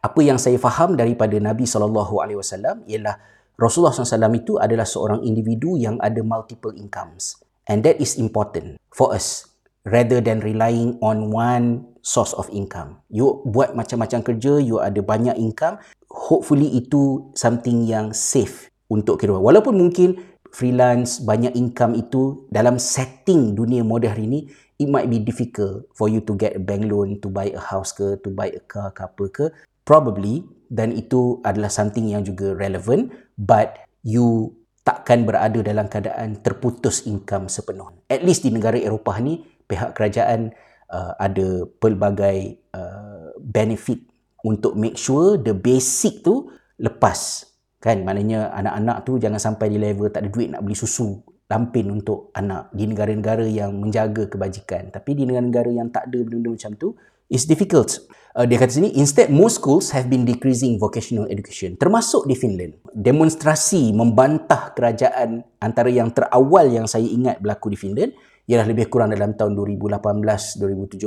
A: Apa yang saya faham daripada Nabi SAW ialah Rasulullah SAW itu adalah seorang individu yang ada multiple incomes. And that is important for us rather than relying on one source of income. You buat macam-macam kerja, you ada banyak income, hopefully itu something yang safe untuk kehidupan. Walaupun mungkin freelance, banyak income itu dalam setting dunia moden hari ini, it might be difficult for you to get a bank loan, to buy a house ke, to buy a car ke apa ke. Probably dan itu adalah something yang juga relevant but you takkan berada dalam keadaan terputus income sepenuh. At least di negara Eropah ni pihak kerajaan uh, ada pelbagai uh, benefit untuk make sure the basic tu lepas. Kan? Maknanya anak-anak tu jangan sampai di level tak ada duit nak beli susu lampin untuk anak. Di negara-negara yang menjaga kebajikan. Tapi di negara-negara yang tak ada benda-benda macam tu it's difficult uh, dia kata sini instead most schools have been decreasing vocational education termasuk di Finland. Demonstrasi membantah kerajaan antara yang terawal yang saya ingat berlaku di Finland ialah lebih kurang dalam tahun 2018-2017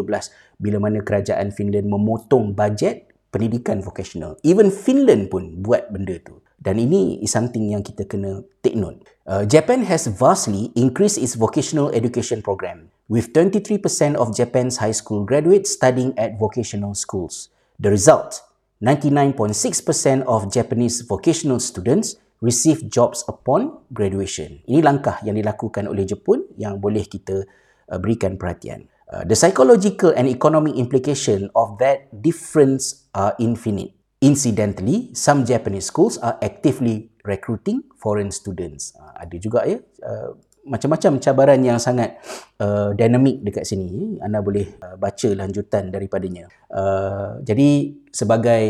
A: bila mana kerajaan Finland memotong bajet pendidikan vocational. Even Finland pun buat benda tu dan ini is something yang kita kena take note. Uh, Japan has vastly increased its vocational education program, with 23% of Japan's high school graduates studying at vocational schools. The result, 99.6% of Japanese vocational students receive jobs upon graduation. Ini langkah yang dilakukan oleh Jepun yang boleh kita uh, berikan perhatian. Uh, the psychological and economic implication of that difference are infinite. Incidentally, some Japanese schools are actively recruiting foreign students. Uh, ada juga ya uh, macam-macam cabaran yang sangat uh, dinamik dekat sini. Anda boleh uh, baca lanjutan daripadanya. Uh, jadi sebagai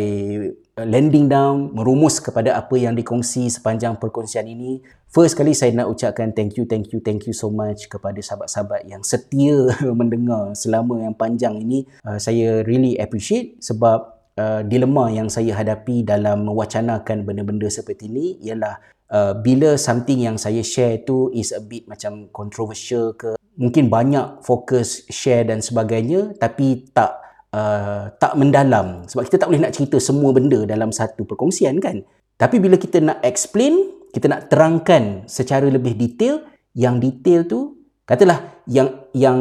A: landing down, merumus kepada apa yang dikongsi sepanjang perkongsian ini, first kali saya nak ucapkan thank you, thank you, thank you so much kepada sahabat-sahabat yang setia *laughs* mendengar selama yang panjang ini. Uh, saya really appreciate sebab uh, dilema yang saya hadapi dalam mewacanakan benda-benda seperti ini ialah uh, bila something yang saya share tu is a bit macam controversial ke mungkin banyak fokus share dan sebagainya tapi tak uh, tak mendalam. Sebab kita tak boleh nak cerita semua benda dalam satu perkongsian kan. Tapi bila kita nak explain kita nak terangkan secara lebih detail yang detail tu katalah yang yang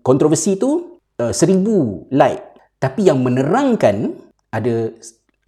A: kontroversi tu uh, seribu like tapi yang menerangkan ada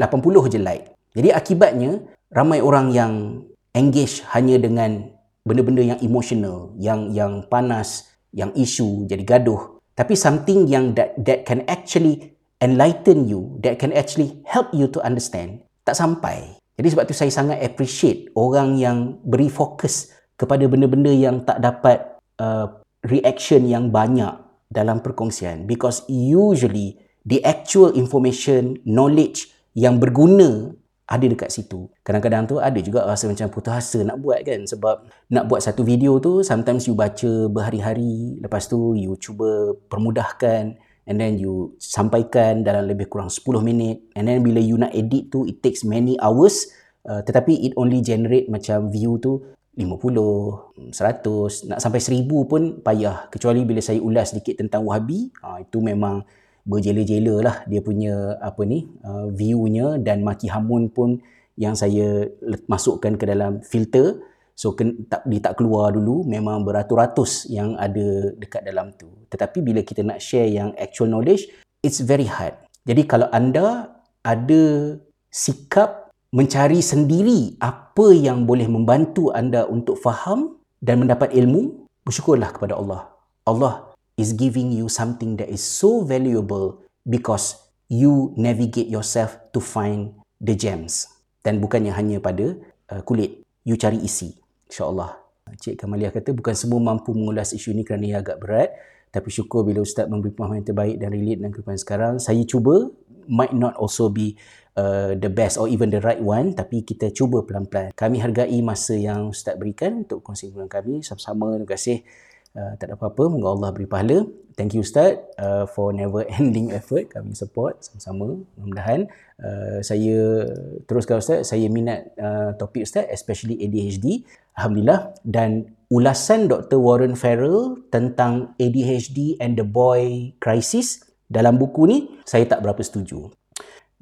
A: 80 je like. Jadi akibatnya ramai orang yang engage hanya dengan benda-benda yang emotional, yang yang panas, yang isu jadi gaduh. Tapi something yang that that can actually enlighten you, that can actually help you to understand, tak sampai. Jadi sebab tu saya sangat appreciate orang yang beri fokus kepada benda-benda yang tak dapat uh, reaction yang banyak dalam perkongsian because usually the actual information, knowledge yang berguna ada dekat situ. Kadang-kadang tu ada juga rasa macam putus asa nak buat kan sebab nak buat satu video tu sometimes you baca berhari-hari lepas tu you cuba permudahkan and then you sampaikan dalam lebih kurang 10 minit and then bila you nak edit tu it takes many hours uh, tetapi it only generate macam view tu 50, 100, nak sampai 1000 pun payah kecuali bila saya ulas sedikit tentang Wahabi uh, itu memang berjela-jela lah dia punya apa ni uh, view-nya dan maki hamun pun yang saya masukkan ke dalam filter. So ken, tak, dia tak keluar dulu memang beratus-ratus yang ada dekat dalam tu. Tetapi bila kita nak share yang actual knowledge it's very hard. Jadi kalau anda ada sikap mencari sendiri apa yang boleh membantu anda untuk faham dan mendapat ilmu bersyukurlah kepada Allah. Allah is giving you something that is so valuable because you navigate yourself to find the gems. Dan bukannya hanya pada uh, kulit. You cari isi. Insyaallah. Cik Kamaliah kata bukan semua mampu mengulas isu ini kerana ia agak berat. Tapi syukur bila ustaz memberi pemahaman yang terbaik dan relate dengan kehidupan sekarang. Saya cuba. Might not also be uh, the best or even the right one tapi kita cuba pelan-pelan. Kami hargai masa yang ustaz berikan untuk kongsi dengan kami. Sama-sama. Terima kasih Uh, tak ada apa-apa, moga Allah beri pahala. Thank you Ustaz uh, for never *laughs* ending effort kami support sama-sama. Mudah-mudahan uh, saya teruskan Ustaz, saya minat uh, topik Ustaz especially ADHD. Alhamdulillah dan ulasan Dr. Warren Farrell tentang ADHD and the boy crisis dalam buku ni saya tak berapa setuju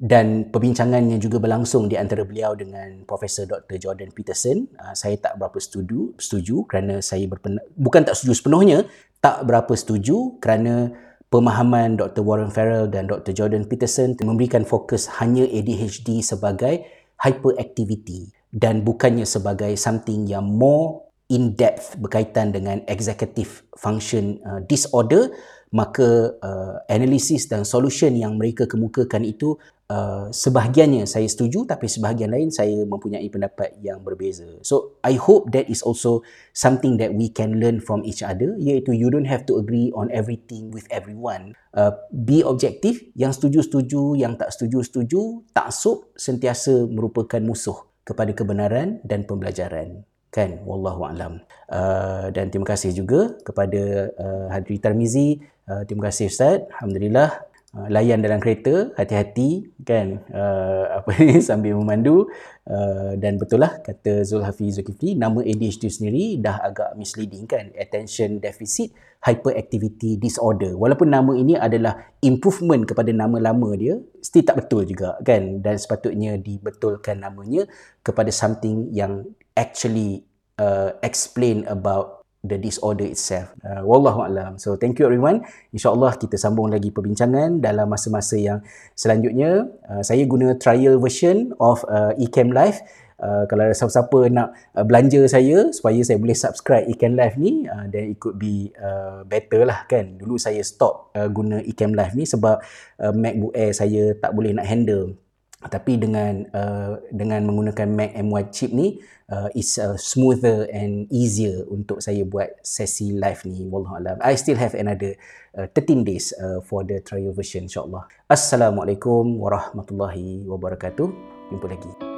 A: dan perbincangannya juga berlangsung di antara beliau dengan Profesor Dr. Jordan Peterson. Uh, saya tak berapa setuju, setuju kerana saya berpen- bukan tak setuju sepenuhnya, tak berapa setuju kerana pemahaman Dr. Warren Farrell dan Dr. Jordan Peterson memberikan fokus hanya ADHD sebagai hyperactivity dan bukannya sebagai something yang more in-depth berkaitan dengan executive function uh, disorder maka uh, analisis dan solution yang mereka kemukakan itu uh, sebahagiannya saya setuju tapi sebahagian lain saya mempunyai pendapat yang berbeza. So I hope that is also something that we can learn from each other iaitu you don't have to agree on everything with everyone. Uh, be objective, yang setuju setuju, yang tak setuju setuju, taksub sentiasa merupakan musuh kepada kebenaran dan pembelajaran. Kan? Wallahu alam. Uh, dan terima kasih juga kepada uh, Hadri Tarmizi. Uh, terima kasih ustaz. Alhamdulillah layan dalam kereta hati-hati kan? Uh, *laughs* apa ni sambil memandu. Uh, dan betul lah kata Zulhafi Zulkifli nama ADHD sendiri dah agak misleading kan? Attention deficit hyperactivity disorder. Walaupun nama ini adalah improvement kepada nama lama dia still tak betul juga kan? Dan sepatutnya dibetulkan namanya kepada something yang actually uh, explain about the disorder itself. Uh, wallahu alam. So thank you everyone. Insyaallah kita sambung lagi perbincangan dalam masa-masa yang selanjutnya. Uh, saya guna trial version of uh, Ecam Live. Uh, kalau ada siapa-siapa nak uh, belanja saya supaya saya boleh subscribe Ecam Live ni uh, then it could be uh, better lah kan dulu saya stop uh, guna Ecam Live ni sebab uh, MacBook Air saya tak boleh nak handle tapi dengan uh, dengan menggunakan Mac M1 chip ni uh, is uh, smoother and easier untuk saya buat sesi live ni wallahu alam. I still have another uh, 13 days uh, for the trial version insyaallah assalamualaikum warahmatullahi wabarakatuh. Jumpa lagi